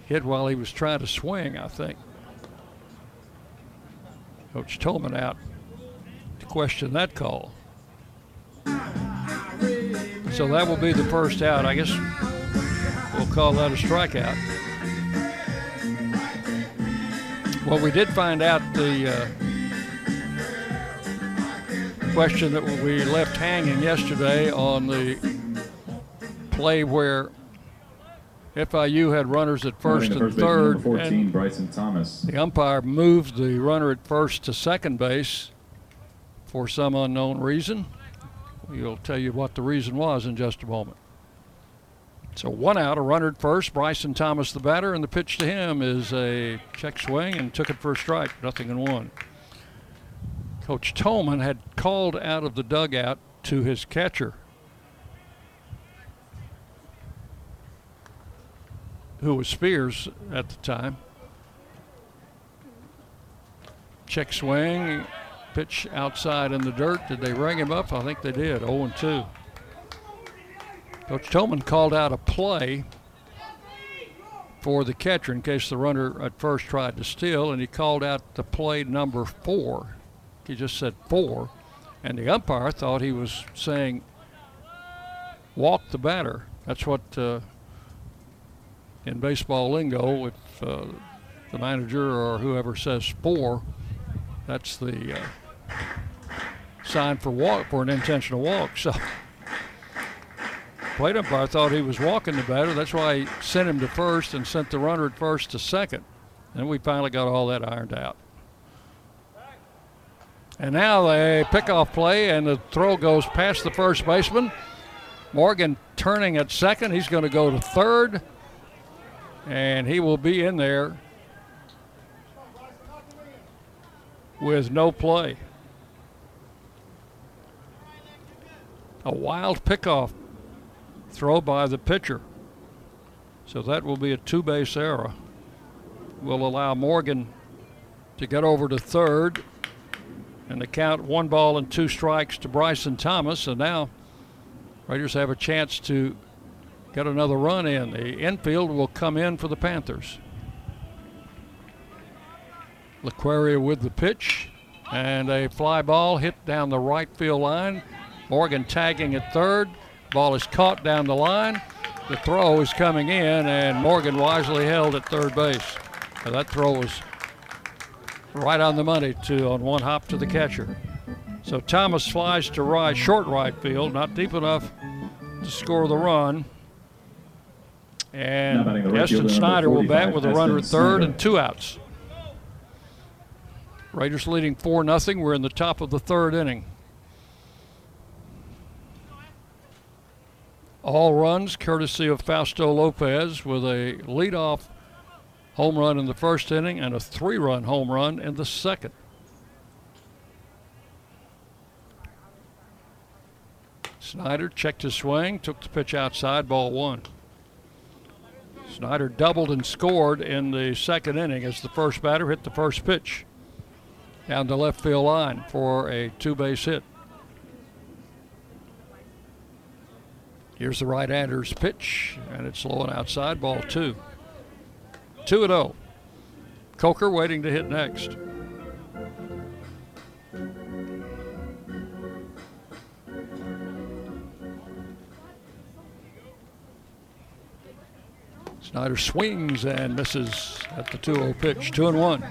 hit while he was trying to swing, I think. Coach Toman out question that call. So that will be the first out. I guess we'll call that a strikeout. Well, we did find out the uh, question that we left hanging yesterday on the play where FIU had runners at first and baseman, third. Number 14, and Bryson Thomas. the umpire moved the runner at first to second base for some unknown reason. We'll tell you what the reason was in just a moment. So one out, a runner at first. Bryson Thomas, the batter, and the pitch to him is a check swing and took it for a strike. Nothing in one. Coach Toman had called out of the dugout to his catcher, who was Spears at the time. Check swing, pitch outside in the dirt. Did they ring him up? I think they did. 0 2. Coach Toman called out a play for the catcher in case the runner at first tried to steal, and he called out the play number four. He just said four, and the umpire thought he was saying walk the batter. That's what uh, in baseball lingo, if uh, the manager or whoever says four, that's the uh, sign for walk for an intentional walk. So plate umpire thought he was walking the batter. That's why he sent him to first and sent the runner at first to second. And we finally got all that ironed out. And now they pick off play, and the throw goes past the first baseman. Morgan turning at second. He's going to go to third, and he will be in there with no play. A wild pickoff throw by the pitcher. So that will be a two base error. Will allow Morgan to get over to third and the count one ball and two strikes to Bryson Thomas. And now Raiders have a chance to get another run in. The infield will come in for the Panthers. Laquaria with the pitch, and a fly ball hit down the right field line. Morgan tagging at third. Ball is caught down the line. The throw is coming in, and Morgan wisely held at third base. Now that throw was right on the money to on one hop to the catcher. So Thomas flies to right, short right field, not deep enough to score the run. And Eston Snyder will bat with a runner at third and two outs. Raiders leading 4 0. We're in the top of the third inning. All runs courtesy of Fausto Lopez with a leadoff home run in the first inning and a three run home run in the second. Snyder checked his swing, took the pitch outside, ball one. Snyder doubled and scored in the second inning as the first batter hit the first pitch down the left field line for a two base hit. Here's the right hander's pitch, and it's low and outside, ball two. 2 and 0. Coker waiting to hit next. Snyder swings and misses at the 2 0 pitch. 2 and 1.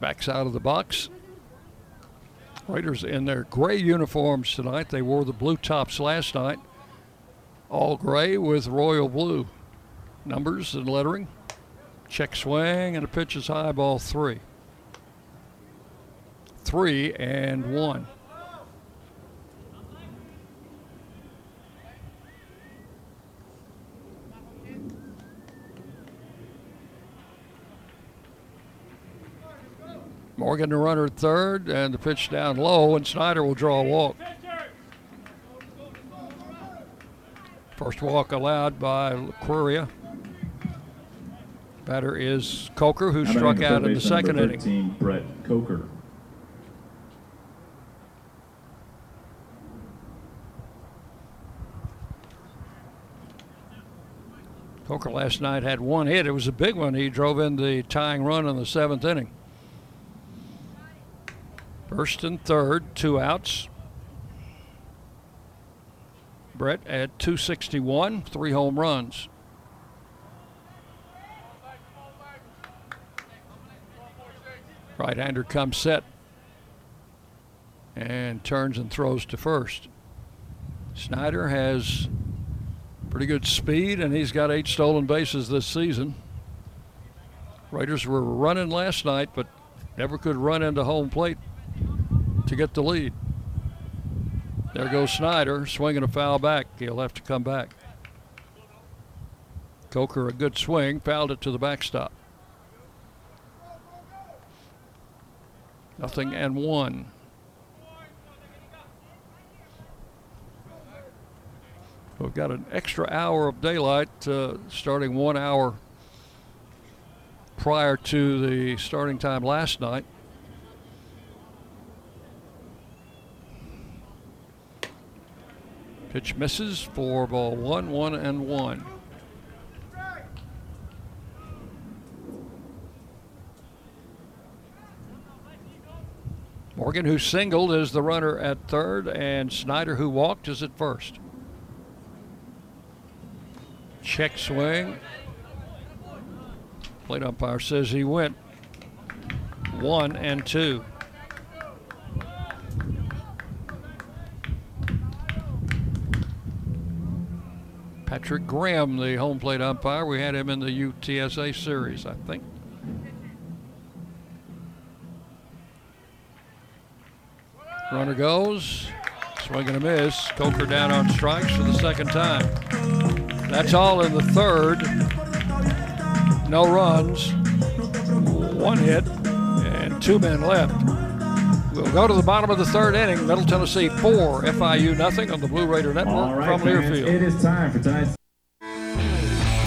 Backs out of the box. Raiders in their gray uniforms tonight. They wore the blue tops last night. All gray with royal blue numbers and lettering. Check swing and a pitch is high ball three. Three and one. Morgan the runner at third, and the pitch down low, and Snyder will draw a walk. First walk allowed by Laquaria. Batter is Coker, who struck out in the second inning. Brett Coker. Coker last night had one hit. It was a big one. He drove in the tying run in the seventh inning. First and third, two outs. Brett at 261, three home runs. Right hander comes set and turns and throws to first. Snyder has pretty good speed, and he's got eight stolen bases this season. Raiders were running last night, but never could run into home plate to get the lead. There goes Snyder, swinging a foul back. He'll have to come back. Coker, a good swing, fouled it to the backstop. Nothing and one. We've got an extra hour of daylight uh, starting one hour prior to the starting time last night. Pitch misses for ball one, one, and one. Morgan, who singled, is the runner at third, and Snyder, who walked, is at first. Check swing. Plate umpire says he went one and two. Patrick Graham, the home plate umpire. We had him in the UTSA series, I think. Runner goes. Swing and a miss. Coker down on strikes for the second time. That's all in the third. No runs. One hit and two men left. We'll go to the bottom of the third inning. Middle Tennessee four, FIU nothing on the Blue Raider Network right, from fans, Learfield. it is time for tonight's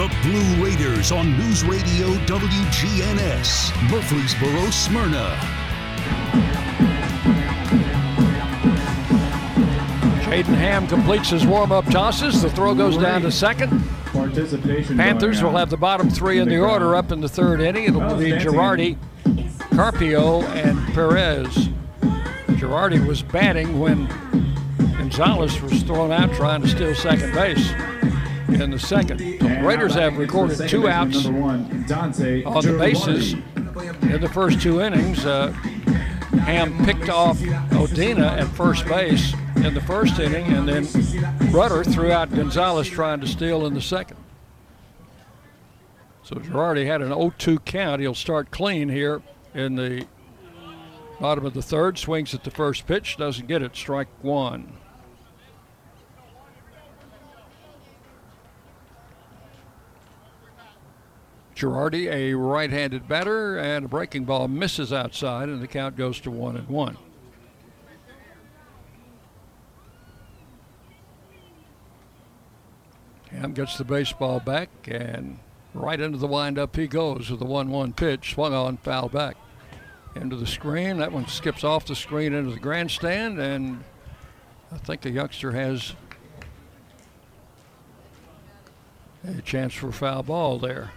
The Blue Raiders on News Radio WGNS, Murfreesboro, Smyrna. Jaden Ham completes his warm-up tosses. The throw goes down to second. Participation. Panthers will have the bottom three in the order up in the third inning. It'll be Girardi, Carpio, and Perez. Girardi was batting when Gonzalez was thrown out trying to steal second base in the second. The Raiders have recorded two outs on the bases in the first two innings. Uh, Ham picked off Odina at first base in the first inning, and then Rudder threw out Gonzalez trying to steal in the second. So Girardi had an 0-2 count. He'll start clean here in the bottom of the third. Swings at the first pitch, doesn't get it. Strike one. Girardi, a right-handed batter, and a breaking ball misses outside, and the count goes to one and one. Ham gets the baseball back, and right into the windup he goes with a 1-1 pitch, swung on, foul back into the screen. That one skips off the screen into the grandstand, and I think the youngster has a chance for foul ball there.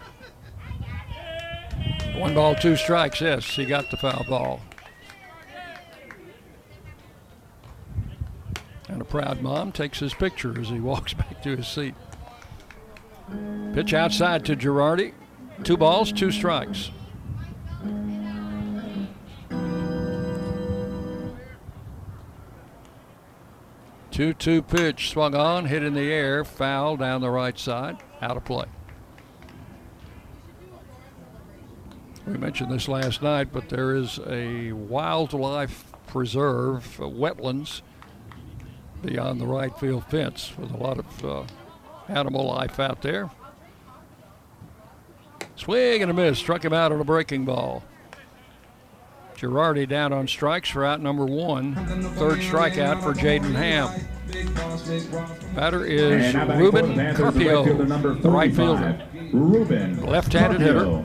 One ball, two strikes. Yes, he got the foul ball. And a proud mom takes his picture as he walks [laughs] back to his seat. Pitch outside to Girardi. Two balls, two strikes. Two-two pitch swung on, hit in the air, foul down the right side, out of play. We mentioned this last night, but there is a wildlife preserve, uh, wetlands, beyond the right field fence with a lot of uh, animal life out there. Swing and a miss, struck him out on a breaking ball. Girardi down on strikes for out number one. Third strikeout for Jaden Ham. Batter is Ruben Carpio, the right fielder. Ruben. Left-handed hitter.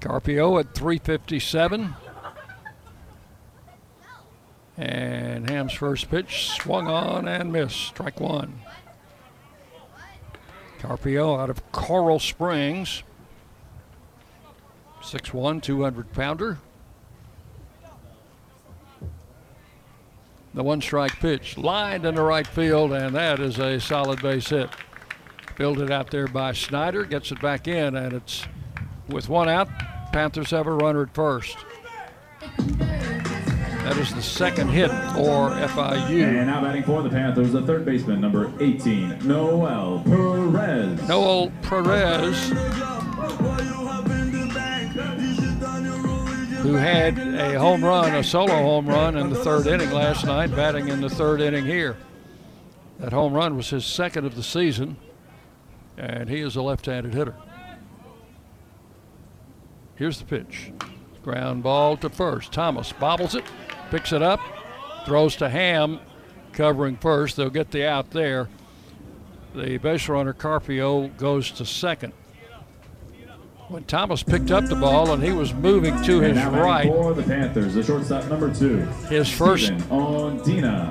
Carpio at 357. And Ham's first pitch swung on and missed. Strike one. Carpio out of Coral Springs. 6'1, 200 pounder. The one strike pitch lined in the right field, and that is a solid base hit. Fielded out there by Snyder, gets it back in, and it's with one out. Panthers have a runner at first. That is the second hit for FIU. And now batting for the Panthers, the third baseman, number 18, Noel Perez. Noel Perez, who had a home run, a solo home run in the third inning last night, batting in the third inning here. That home run was his second of the season, and he is a left-handed hitter. Here's the pitch. Ground ball to first. Thomas bobbles it, picks it up, throws to Ham, covering first. They'll get the out there. The base runner Carpio goes to second. When Thomas picked up the ball and he was moving to his right. For the Panthers, the shortstop number two. His first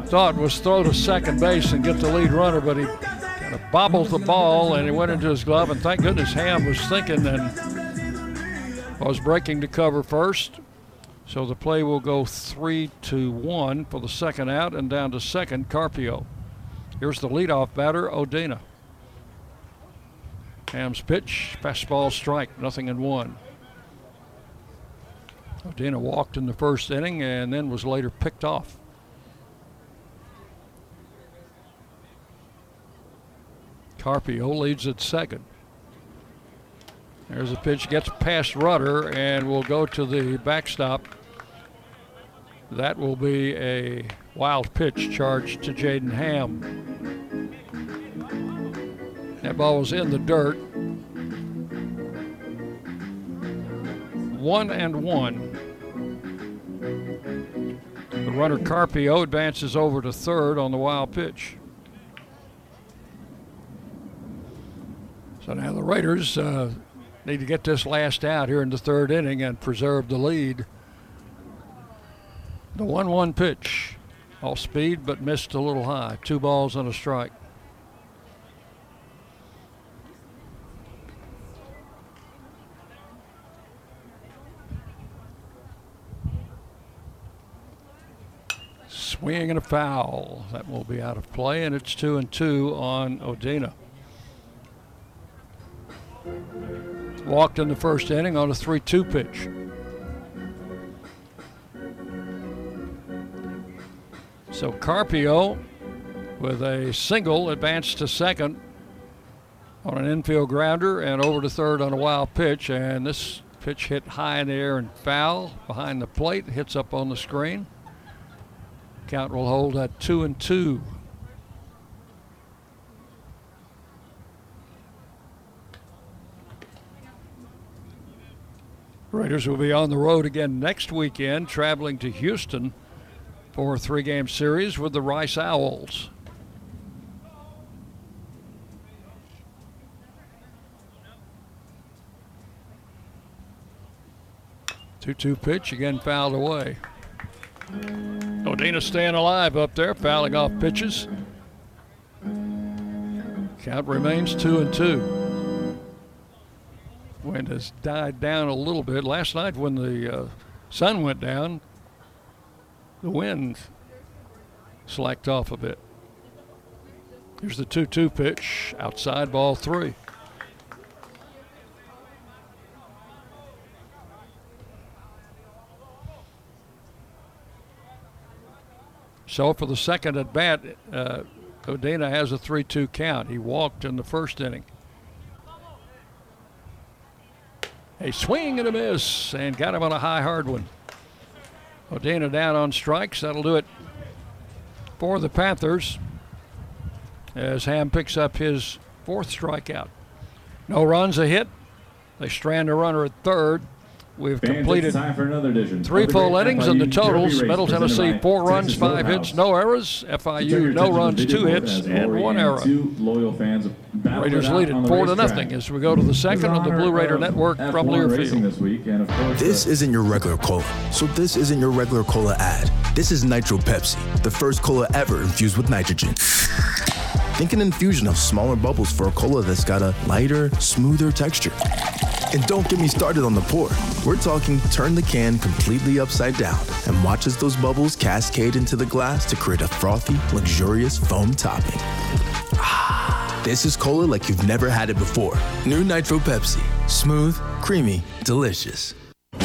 thought was throw to second base and get the lead runner, but he kind of bobbled the ball and it went into his glove. And thank goodness Ham was thinking and was breaking to cover first. So the play will go three to one for the second out and down to second Carpio. Here's the leadoff batter, Odina. Ham's pitch, fastball strike, nothing in one. Odina walked in the first inning and then was later picked off. Carpio leads at second. There's a pitch, gets past Rudder, and will go to the backstop. That will be a wild pitch charged to Jaden Ham. That ball was in the dirt. One and one. The runner Carpio advances over to third on the wild pitch. So now the Raiders uh, need to get this last out here in the third inning and preserve the lead. The 1 1 pitch, off speed but missed a little high. Two balls and a strike. Swing and a foul. That will be out of play, and it's two and two on Odina. Walked in the first inning on a 3 2 pitch. So Carpio, with a single, advanced to second on an infield grounder and over to third on a wild pitch. And this pitch hit high in the air and foul behind the plate, hits up on the screen. Count will hold at two and two. Raiders will be on the road again next weekend, traveling to Houston for a three game series with the Rice Owls. Two-two pitch again fouled away. Odina staying alive up there, fouling off pitches. Count remains two and two. Wind has died down a little bit. Last night, when the uh, sun went down, the wind slacked off a bit. Here's the 2 2 pitch, outside ball three. So for the second at bat, uh, Odina has a 3 2 count. He walked in the first inning. A swing and a miss, and got him on a high, hard one. Odina down on strikes. That'll do it for the Panthers as Ham picks up his fourth strikeout. No runs, a hit. They strand a runner at third. We've Fans, completed time for another edition. three of full Great innings and the totals. Middle Tennessee, by four runs, five Roadhouse. hits, no errors. To turn your FIU, no runs, two hits, and Lori one error. Two loyal fans battled Raiders it out lead it four to nothing as we go to the second on the Blue honor Raider Network from F1 Learfield. This week, and of course, This isn't your regular cola, so this isn't your regular cola ad. This is Nitro Pepsi, the first cola ever infused with nitrogen. Think an infusion of smaller bubbles for a cola that's got a lighter, smoother texture. And don't get me started on the pour. We're talking turn the can completely upside down and watch as those bubbles cascade into the glass to create a frothy, luxurious foam topping. Ah, [sighs] this is cola like you've never had it before. New Nitro Pepsi. Smooth, creamy, delicious.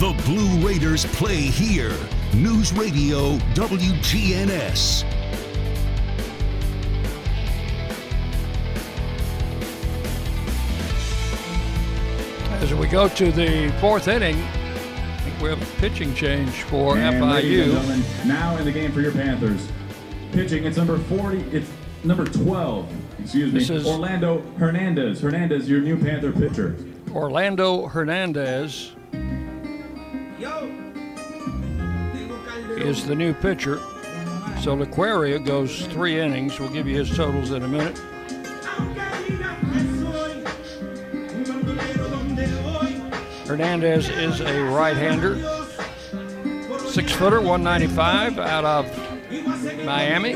The Blue Raiders play here. News Radio WGNS. As we go to the fourth inning. I think we have a pitching change for And ladies and FIU. now in the game for your Panthers. Pitching, it's number 40, it's number 12, excuse me, This is- Orlando Hernandez. Hernandez, your new Panther pitcher. Orlando Hernandez is the new pitcher. So Laquaria goes three innings. We'll give you his totals in a minute. Hernandez is a right-hander, six footer, 195, out of Miami.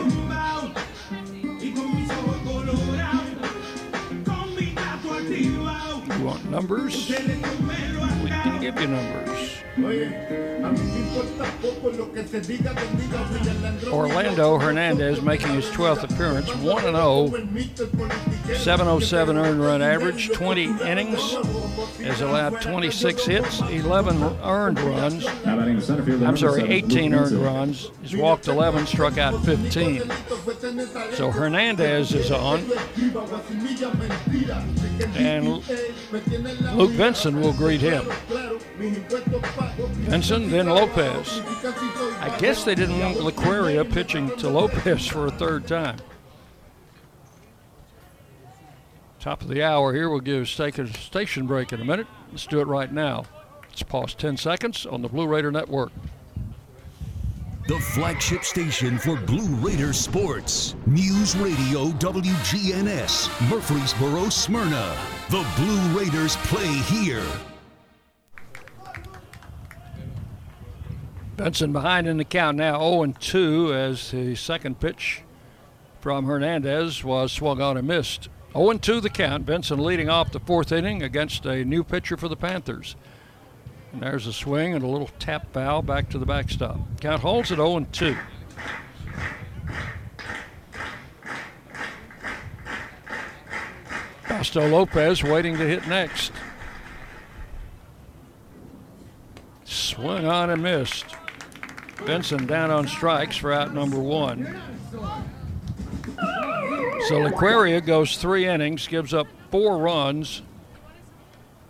Want numbers? We can give you numbers. Orlando Hernandez making his 12th appearance, 1 0, 707 earned run average, 20 innings, has allowed 26 hits, 11 earned runs. I'm sorry, 18 earned runs. He's walked 11, struck out 15. So Hernandez is on. And Luke Benson will greet him. Benson, then Lopez. I guess they didn't want Laquaria pitching to Lopez for a third time. Top of the hour here. We'll give a station break in a minute. Let's do it right now. Let's pause 10 seconds on the Blue Raider Network. The flagship station for Blue Raider sports. News Radio WGNS, Murfreesboro, Smyrna. The Blue Raiders play here. Benson behind in the count now 0 2 as the second pitch from Hernandez was swung on and missed. 0 2 the count. Benson leading off the fourth inning against a new pitcher for the Panthers. And there's a swing and a little tap foul back to the backstop. Count holds at 0 2. Fausto Lopez waiting to hit next. Swung on and missed. Benson down on strikes for out number one. So Laquaria goes three innings, gives up four runs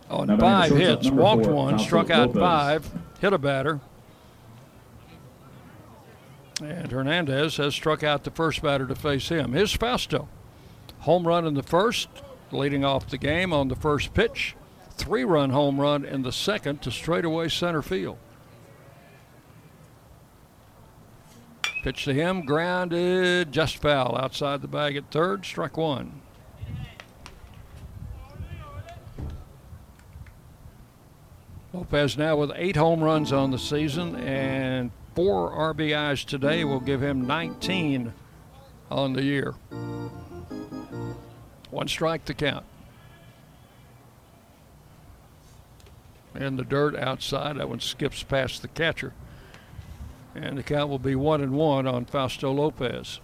on Now five hits, walked four, one, struck out Lopez. five, hit a batter. And Hernandez has struck out the first batter to face him. His Fausto. Home run in the first, leading off the game on the first pitch. Three run home run in the second to straightaway center field. Pitch to him, grounded, just foul outside the bag at third, struck one. Lopez now with eight home runs on the season and four RBIs today will give him 19 on the year. One strike to count. In the dirt outside, that one skips past the catcher. And the count will be one and one on Fausto Lopez.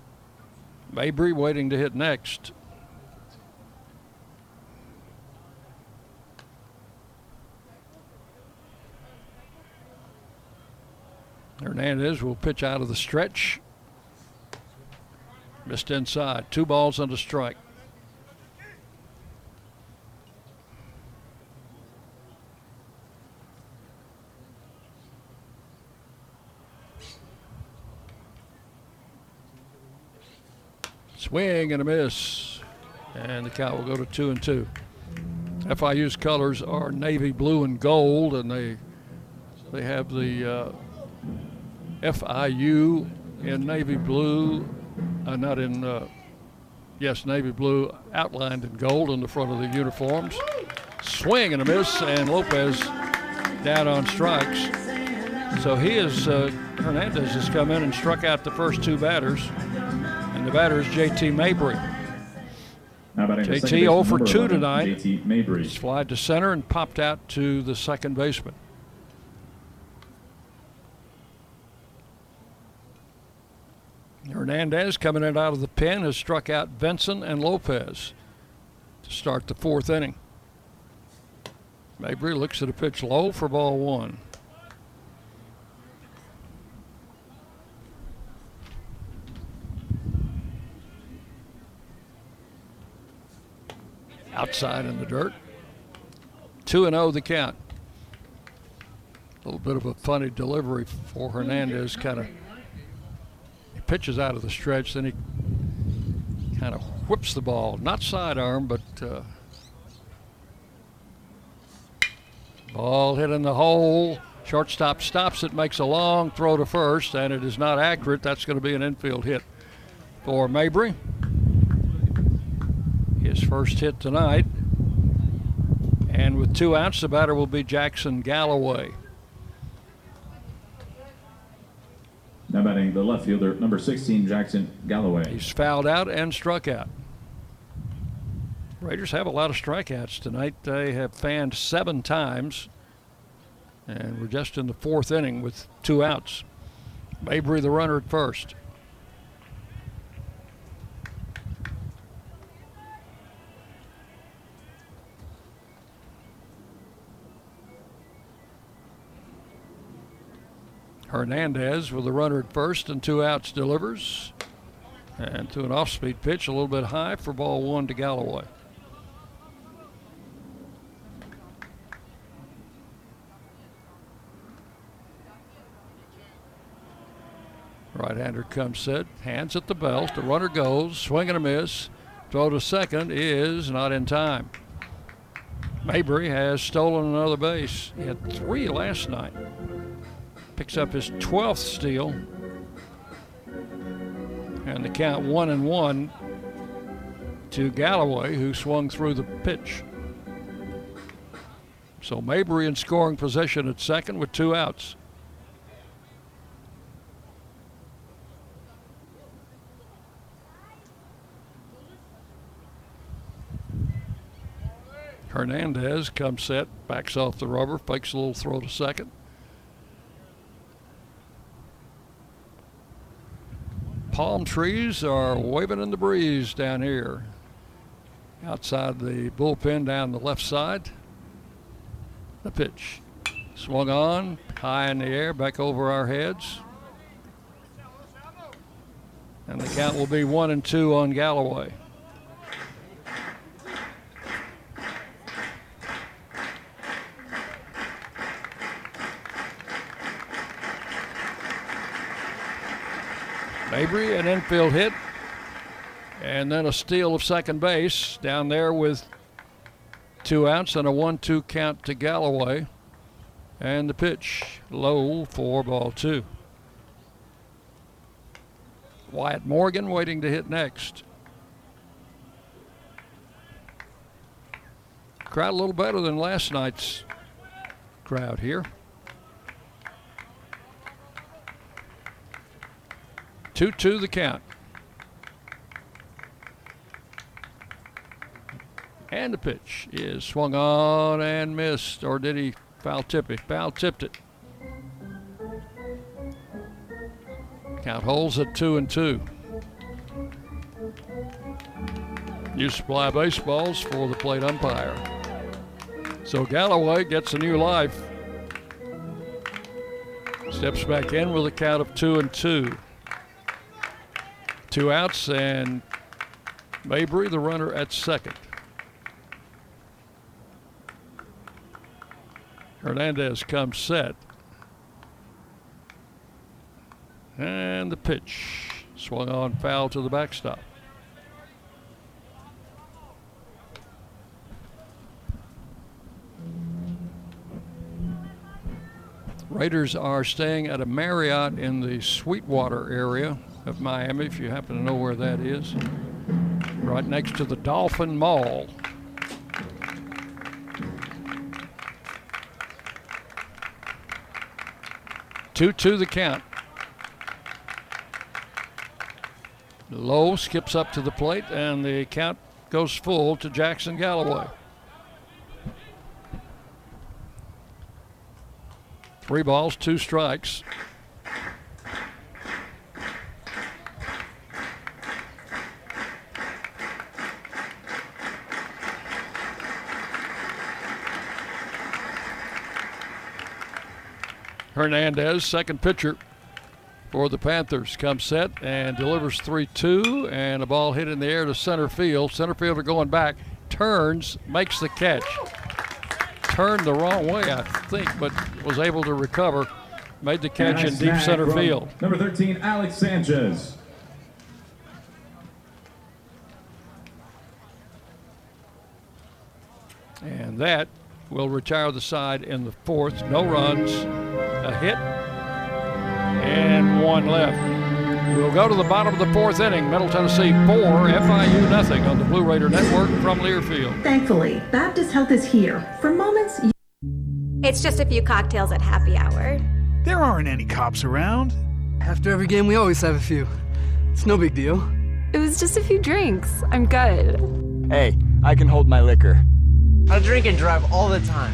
Mabry waiting to hit next. Hernandez will pitch out of the stretch. Missed inside. Two balls and a strike. Swing and a miss. And the count will go to two and two. FIU's colors are navy blue and gold, and they they have the uh, FIU in navy blue, uh, not in, uh, yes, navy blue outlined in gold on the front of the uniforms. Swing and a miss, and Lopez down on strikes. So he is, uh, Hernandez has come in and struck out the first two batters, and the batter is JT Mabry. Now batting the JT second 0 for 2 tonight. JT Mabry. Slide to center and popped out to the second baseman. Hernandez coming in out of the pen has struck out Benson and Lopez to start the fourth inning. Mabry looks at a pitch low for ball one. Outside in the dirt. 2 and 0 the count. A little bit of a funny delivery for Hernandez. Kind of pitches out of the stretch, then he kind of whips the ball, not sidearm, but uh, ball hit in the hole. Shortstop stops it, makes a long throw to first, and it is not accurate. That's going to be an infield hit for Mabry. His first hit tonight. And with two outs, the batter will be Jackson Galloway. Now batting the left fielder, number 16, Jackson Galloway. He's fouled out and struck out. Raiders have a lot of strikeouts tonight. They have fanned seven times, and we're just in the fourth inning with two outs. Mabry, the runner at first. Hernandez with the runner at first and two outs delivers. And to an off speed pitch, a little bit high for ball one to Galloway. Right hander comes set, hands at the belt. The runner goes, swing and a miss. Throw to second is not in time. Mabry has stolen another base. He had three last night. Picks up his 12th steal. And the count one and one to Galloway, who swung through the pitch. So Mabry in scoring position at second with two outs. Hernandez comes set, backs off the rubber, fakes a little throw to second. Palm trees are waving in the breeze down here. Outside the bullpen down the left side. The pitch. Swung on, high in the air, back over our heads. And the count will be one and two on Galloway. Mabry, an infield hit, and then a steal of second base down there with two outs and a 1 2 count to Galloway. And the pitch low for ball two. Wyatt Morgan waiting to hit next. Crowd a little better than last night's crowd here. 2 2 the count. And the pitch is swung on and missed, or did he foul tip it? Foul tipped it. Count holds at two and two. New supply of baseballs for the plate umpire. So Galloway gets a new life. Steps back in with a count of two and two. Two outs and Mabry, the runner at second. Hernandez comes set. And the pitch swung on foul to the backstop. Raiders are staying at a Marriott in the Sweetwater area of Miami, if you happen to know where that is. Right next to the Dolphin Mall. Two two the count. Low skips up to the plate, and the count goes full to Jackson Galloway. Three balls, two strikes. Hernandez, second pitcher for the Panthers, comes set and delivers 3 2, and a ball hit in the air to center field. Center fielder going back, turns, makes the catch. turned the wrong way, I think, but was able to recover. Made the catch in deep center field. Number 13, Alex Sanchez. And that will retire the side in the fourth. No runs, a hit, and one left. We'll go to the bottom of the fourth inning. Middle Tennessee four, FIU nothing on the Blue Raider Network from Learfield. Thankfully, Baptist Health is here. For moments, you- It's just a few cocktails at happy hour. There aren't any cops around. After every game, we always have a few. It's no big deal. It was just a few drinks. I'm good. Hey, I can hold my liquor. I drink and drive all the time.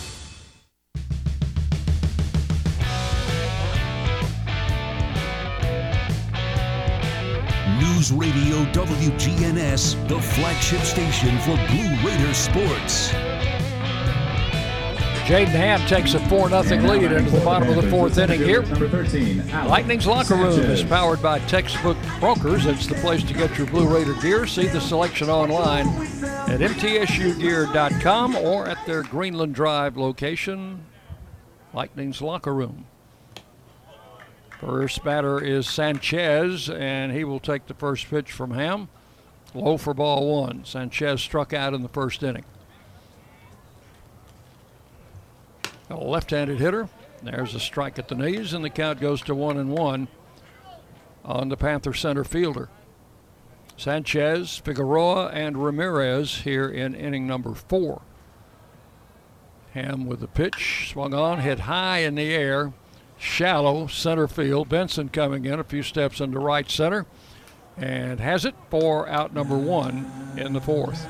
News Radio WGNS, the flagship station for Blue Raider sports. Jaden Ham takes a 4 0 lead into the bottom of the fourth inning here. Number 13, Lightning's locker room is powered by Textbook Brokers. It's the place to get your Blue Raider gear. See the selection online at mtsugear.com or at their Greenland Drive location, Lightning's locker room. First batter is Sanchez, and he will take the first pitch from Ham. Low for ball one. Sanchez struck out in the first inning. A left-handed hitter. There's a strike at the knees, and the count goes to one and one on the Panther center fielder. Sanchez, Figueroa, and Ramirez here in inning number four. Ham with the pitch, swung on, hit high in the air, shallow center field. Benson coming in a few steps into right center, and has it for out number one in the fourth.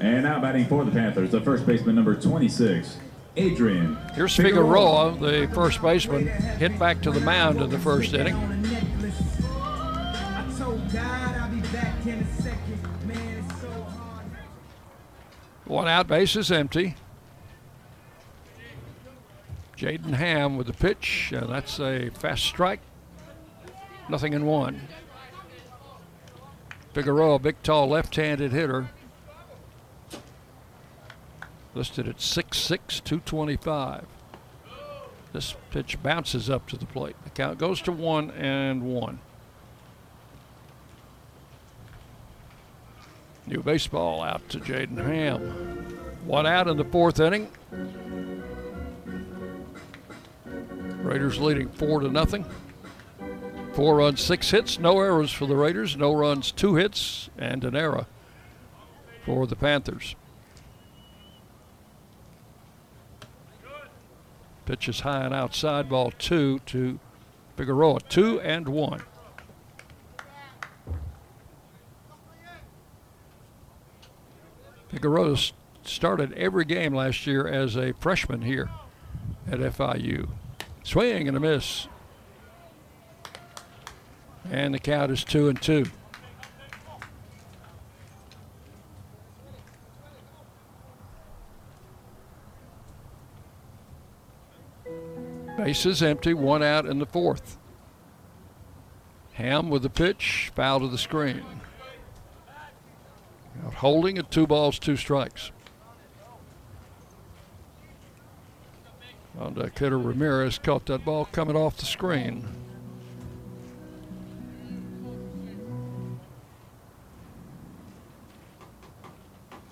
And now batting for the Panthers, the first baseman, number 26, Adrian. Here's Figueroa, the first baseman, hit back to the mound in the first inning. One out, base is empty. Jaden Ham with the pitch, and that's a fast strike. Nothing in one. Figueroa, big, tall, left-handed hitter, listed at 6'6", 225. This pitch bounces up to the plate. The count goes to one and one. New baseball out to Jaden Ham. One out in the fourth inning. Raiders leading four to nothing. Four runs, six hits, no errors for the Raiders. No runs, two hits, and an error for the Panthers. Pitch is high and outside, ball two to Figueroa. Two and one. Figueroa started every game last year as a freshman here at FIU. Swing and a miss. And the count is two and two. Bases empty, one out in the fourth. Ham with the pitch, foul to the screen. Out holding at two balls, two strikes. Deck uh, hitter Ramirez caught that ball coming off the screen.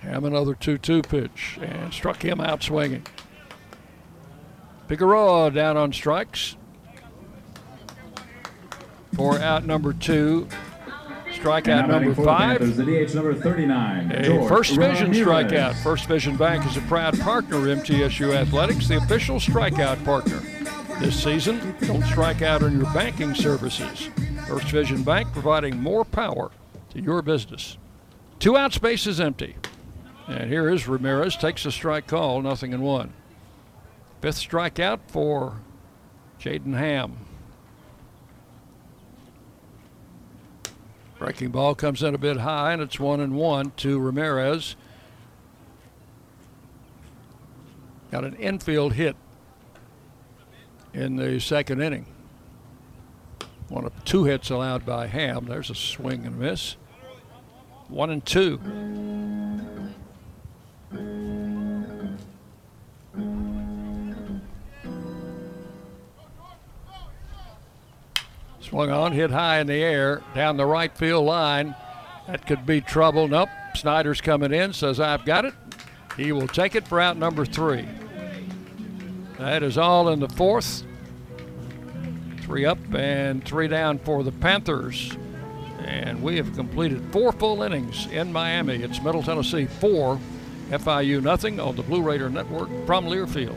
Ham another 2 2 pitch and struck him out swinging. Figueroa down on strikes. For out number two. Strikeout number five. There's the DH number 39. A George First Vision Ramirez. strikeout. First Vision Bank is a proud partner of MTSU Athletics, the official strikeout partner. This season, don't strike out on your banking services. First Vision Bank providing more power to your business. Two out, space is empty. And here is Ramirez, takes a strike call, nothing in one. Fifth strikeout for Jaden Ham. Breaking ball comes in a bit high, and it's one and one to Ramirez. Got an infield hit in the second inning. One of two hits allowed by Ham. There's a swing and miss. One and two. Swung on, hit high in the air, down the right field line. That could be trouble. Nope. Snyder's coming in, says, I've got it. He will take it for out number three. That is all in the fourth. Three up and three down for the Panthers. And we have completed four full innings in Miami. It's Middle Tennessee four, FIU nothing on the Blue Raider Network from Learfield.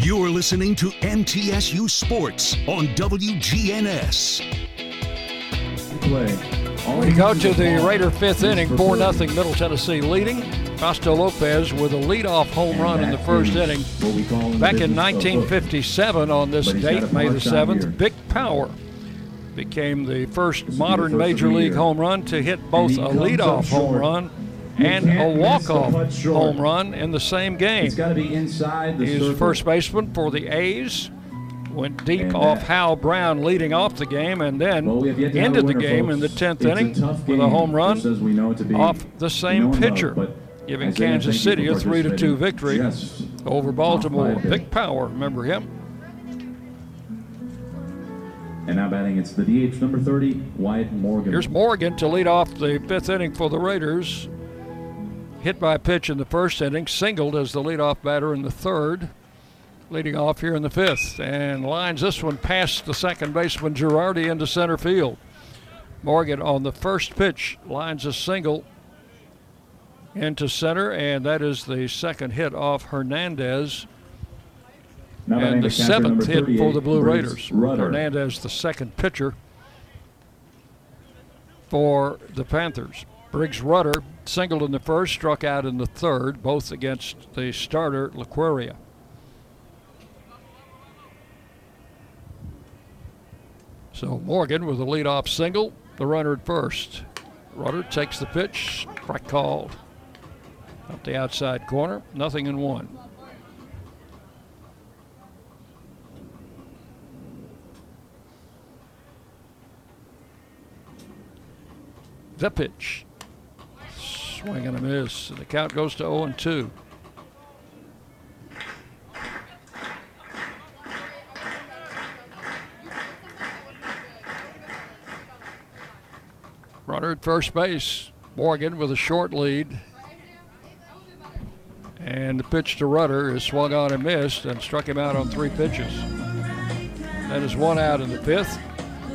You're listening to MTSU Sports on WGNS. Play. We go to the Raider fifth inning, 4 0 Middle Tennessee leading. Costa Lopez with a leadoff home run in the first inning. Back in 1957, on this date, May the 7th, Vic Power became the first modern major league home run to hit both a leadoff home run and a walk-off home run in the same game. It's got to be inside the He's circle. first baseman for the A's. Went deep off Hal Brown leading off the game, and then Well, we have yet to have ended a the game in the 10th It's a inning tough with a home run as we know it to be. off the same love, pitcher, giving Kansas City a 3 to 2 victory Yes. over Baltimore. Off by a bit. Vic Power, remember him? And now batting, it's the DH number 30, Wyatt Morgan. Here's Morgan to lead off the fifth inning for the Raiders. Hit by a pitch in the first inning, singled as the leadoff batter in the third, leading off here in the fifth, and lines this one past the second baseman Girardi into center field. Morgan on the first pitch lines a single into center, and that is the second hit off Hernandez. Now and the the seventh hit for the Blue Raiders. Rudder. Hernandez, the second pitcher for the Panthers. Briggs Rudder singled in the first, struck out in the third, both against the starter, Laquaria. So Morgan with a leadoff single, the runner at first. Rudder takes the pitch, strike called. Up the outside corner, nothing in one. The pitch. Swing and a miss. And the count goes to 0 and 2. Runner at first base. Morgan with a short lead. And the pitch to Rudder is swung on and missed and struck him out on three pitches. That is one out in the fifth.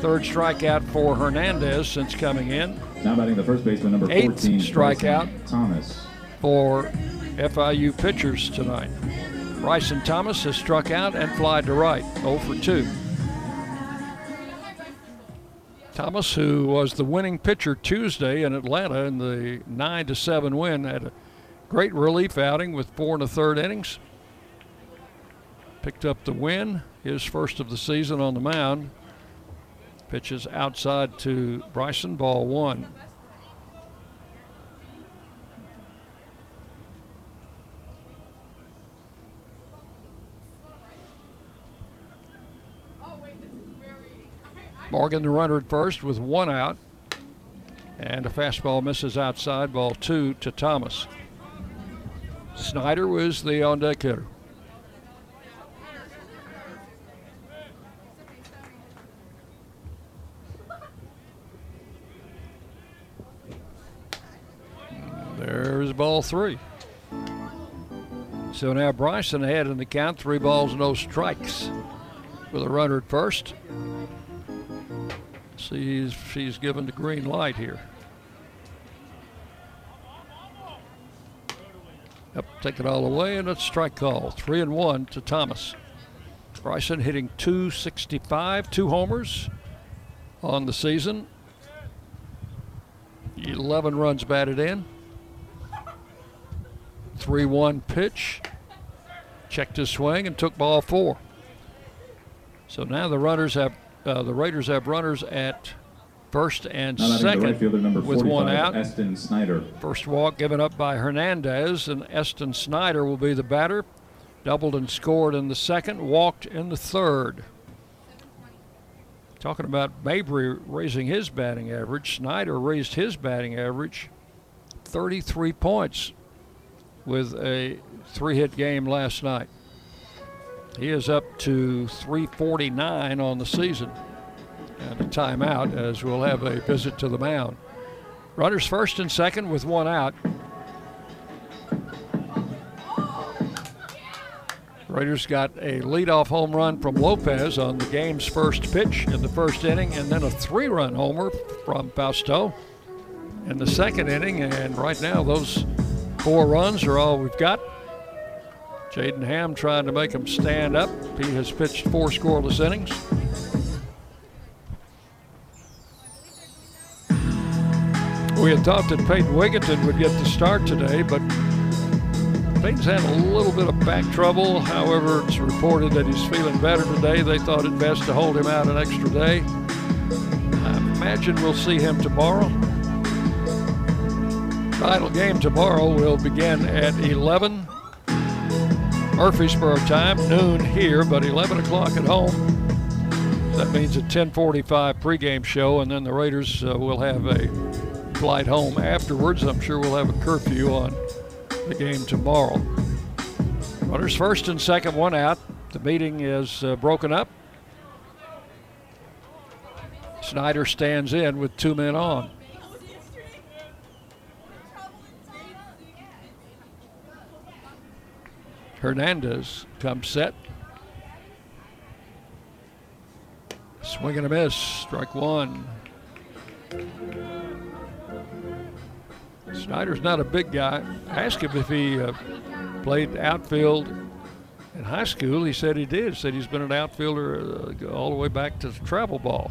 Third strikeout for Hernandez since coming in. Now batting the first baseman, number Eighth 14, strikeout. Bryson Thomas. for FIU pitchers tonight. Bryson Thomas has struck out and flied to right, 0 for 2. Thomas, who was the winning pitcher Tuesday in Atlanta in the 9 to 7 win, had a great relief outing with four and a third innings. Picked up the win, his first of the season on the mound. Pitches outside to Bryson, ball one. Morgan the runner at first with one out. And a fastball misses outside, ball two to Thomas. Snyder was the on deck hitter. There's ball three. So now Bryson ahead in the count, three balls, no strikes, with a runner at first. She's she's given the green light here. Yep, take it all away, and it's strike call. Three and one to Thomas. Bryson hitting 265, two homers on the season. 11 runs batted in. 3 1 pitch. Checked his swing and took ball four. So now the runners have uh, the Raiders have runners at first and Now batting the second right with one out. Eston Snyder. First walk given up by Hernandez, and Eston Snyder will be the batter. Doubled and scored in the second, walked in the third. Talking about Mabry raising his batting average, Snyder raised his batting average 33 points with a three hit game last night. He is up to 349 on the season. And a timeout as we'll have a visit to the mound. Runners first and second with one out. Raiders got a leadoff home run from Lopez on the game's first pitch in the first inning, and then a three run homer from Fausto in the second inning. And right now, those four runs are all we've got. Jaden Hamm trying to make him stand up. He has pitched four scoreless innings. We had thought that Peyton Wigginton would get the start today, but Peyton's had a little bit of back trouble. However, it's reported that he's feeling better today. They thought it best to hold him out an extra day. I imagine we'll see him tomorrow. Final game tomorrow will begin at 11 Murfreesboro time, noon here, but 11 o'clock at home. That means a 10:45 pregame show, and then the Raiders uh, will have a flight home afterwards. I'm sure we'll have a curfew on the game tomorrow. Runners first and second, one out. The meeting is uh, broken up. Snyder stands in with two men on. Hernandez comes set. Swing and a miss. Strike one. Snyder's not a big guy. Asked him if he uh, played outfield in high school. He said he did. Said he's been an outfielder uh, all the way back to travel ball.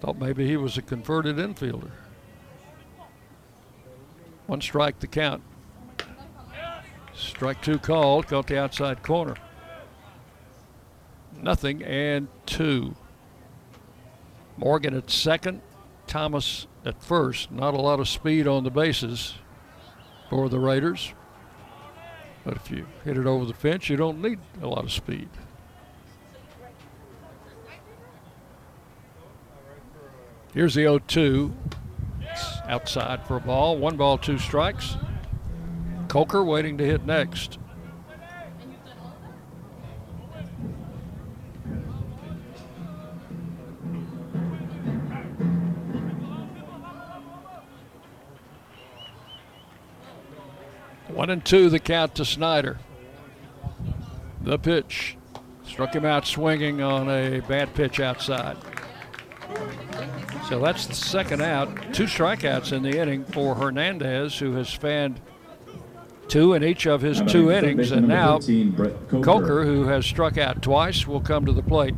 Thought maybe he was a converted infielder. One strike to count. Strike two called, caught the outside corner. Nothing and two. Morgan at second, Thomas at first. Not a lot of speed on the bases for the Raiders. But if you hit it over the fence, you don't need a lot of speed. Here's the 0 2. Outside for a ball. One ball, two strikes. Coker waiting to hit next. One and two, the count to Snyder. The pitch struck him out swinging on a bad pitch outside. So that's the second out. Two strikeouts in the inning for Hernandez, who has fanned two in each of his two innings. And now 15, Coker. Coker, who has struck out twice, will come to the plate.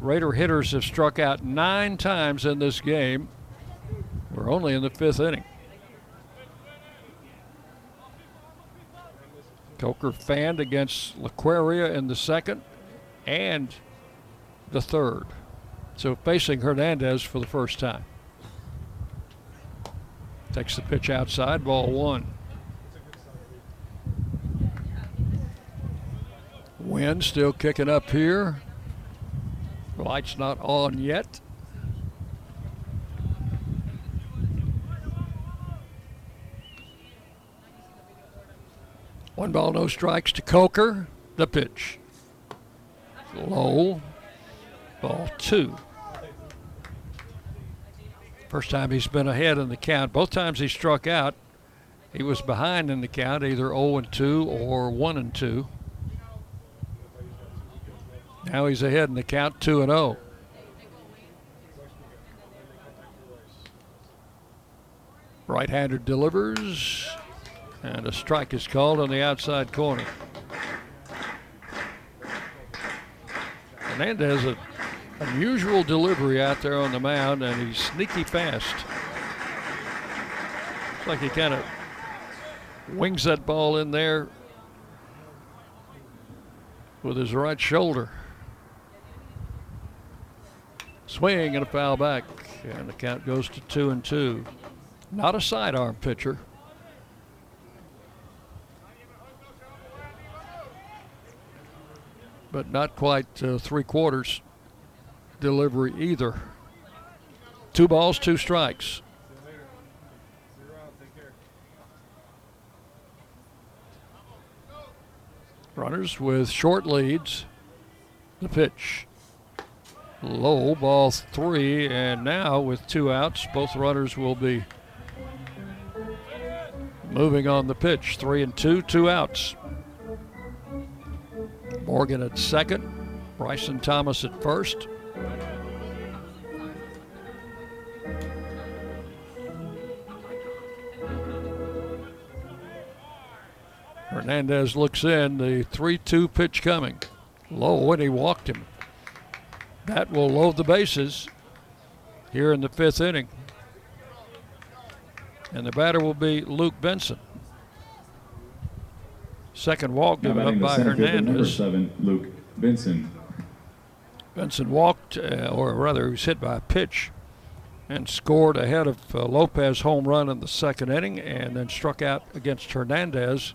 Raider hitters have struck out nine times in this game. We're only in the fifth inning. Coker fanned against Laquaria in the second and the third. So facing Hernandez for the first time. Takes the pitch outside, ball one. Wind still kicking up here. Light's not on yet. One ball, no strikes to Coker. The pitch. Low. Ball two. First time he's been ahead in the count. Both times he struck out, he was behind in the count, either 0 and 2 or 1 and 2. Now he's ahead in the count 2 and 0. Right hander delivers, and a strike is called on the outside corner. Hernandez, an unusual delivery out there on the mound, and he's sneaky fast. Looks like he kind of wings that ball in there with his right shoulder. Swing and a foul back, and the count goes to two and two. Not a sidearm pitcher. But not quite uh, three quarters delivery either. Two balls, two strikes. Runners with short leads. The pitch. Low ball three, and now with two outs, both runners will be moving on the pitch. Three and two, two outs. Morgan at second, Bryson Thomas at first. Hernandez looks in, the 3 2 pitch coming. Low, and he walked him. That will load the bases here in the fifth inning. And the batter will be Luke Benson. Second walk given up by Hernandez. Number seven, Luke Benson. Benson walked, uh, or rather, he was hit by a pitch and scored ahead of uh, Lopez home run in the second inning and then struck out against Hernandez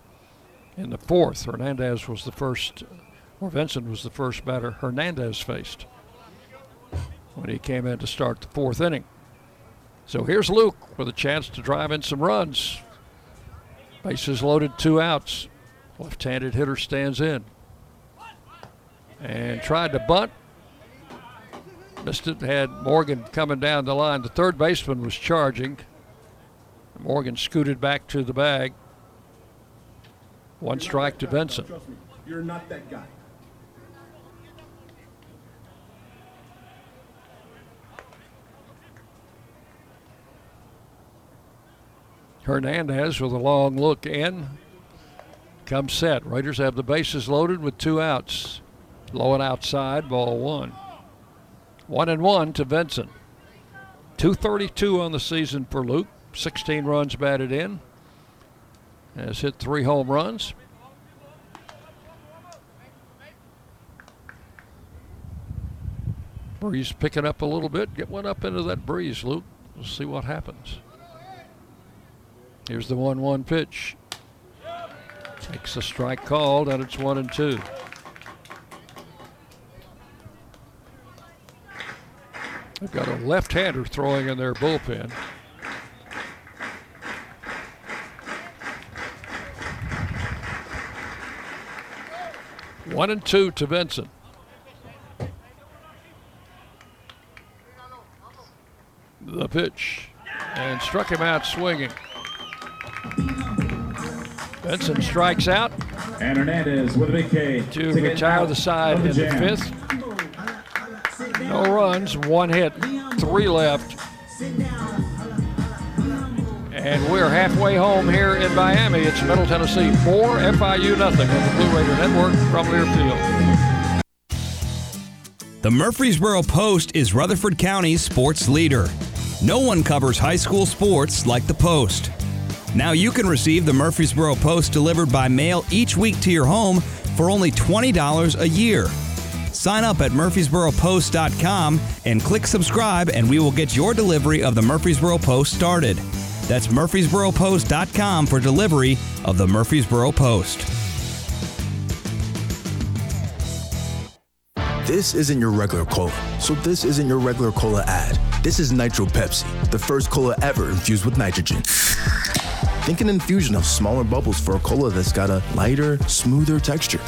in the fourth. Hernandez was the first, or Benson was the first batter Hernandez faced when he came in to start the fourth inning. So here's Luke with a chance to drive in some runs. Bases loaded, two outs. Left handed hitter stands in. And tried to bunt. Missed it, had Morgan coming down the line. The third baseman was charging. Morgan scooted back to the bag. One strike to Benson. You're not that guy. Hernandez with a long look in. Comes set. Raiders have the bases loaded with two outs. Low and outside, ball one. One and one to Benson. 232 on the season for Luke. 16 runs batted in. Has hit three home runs. Breeze picking up a little bit. Get one up into that breeze, Luke. We'll see what happens. Here's the 1 1 pitch. Takes a strike called, and it's 1 and 2. They've got a left hander throwing in their bullpen. One and two to Benson. The pitch and struck him out swinging. Benson strikes out. And Hernandez with a big K. To retire the side in the fifth. No runs, one hit, three left. And we're halfway home here in Miami. It's Middle Tennessee 4, FIU nothing on the Blue Raider Network from Learfield. The Murfreesboro Post is Rutherford County's sports leader. No one covers high school sports like the Post. Now you can receive the Murfreesboro Post delivered by mail each week to your home for only $20 a year. Sign up at murfreesboropost.com and click subscribe, and we will get your delivery of the Murfreesboro Post started. That's murfreesboropost.com for delivery of the Murfreesboro Post. This isn't your regular cola, so this isn't your regular cola ad. This is Nitro Pepsi, the first cola ever infused with nitrogen. Think an infusion of smaller bubbles for a cola that's got a lighter, smoother texture.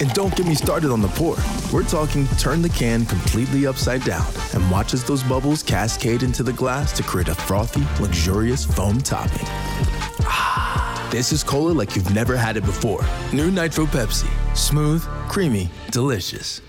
And don't get me started on the pour. We're talking turn the can completely upside down and watch as those bubbles cascade into the glass to create a frothy, luxurious foam topping. Ah, this is cola like you've never had it before. New Nitro Pepsi. Smooth, creamy, delicious.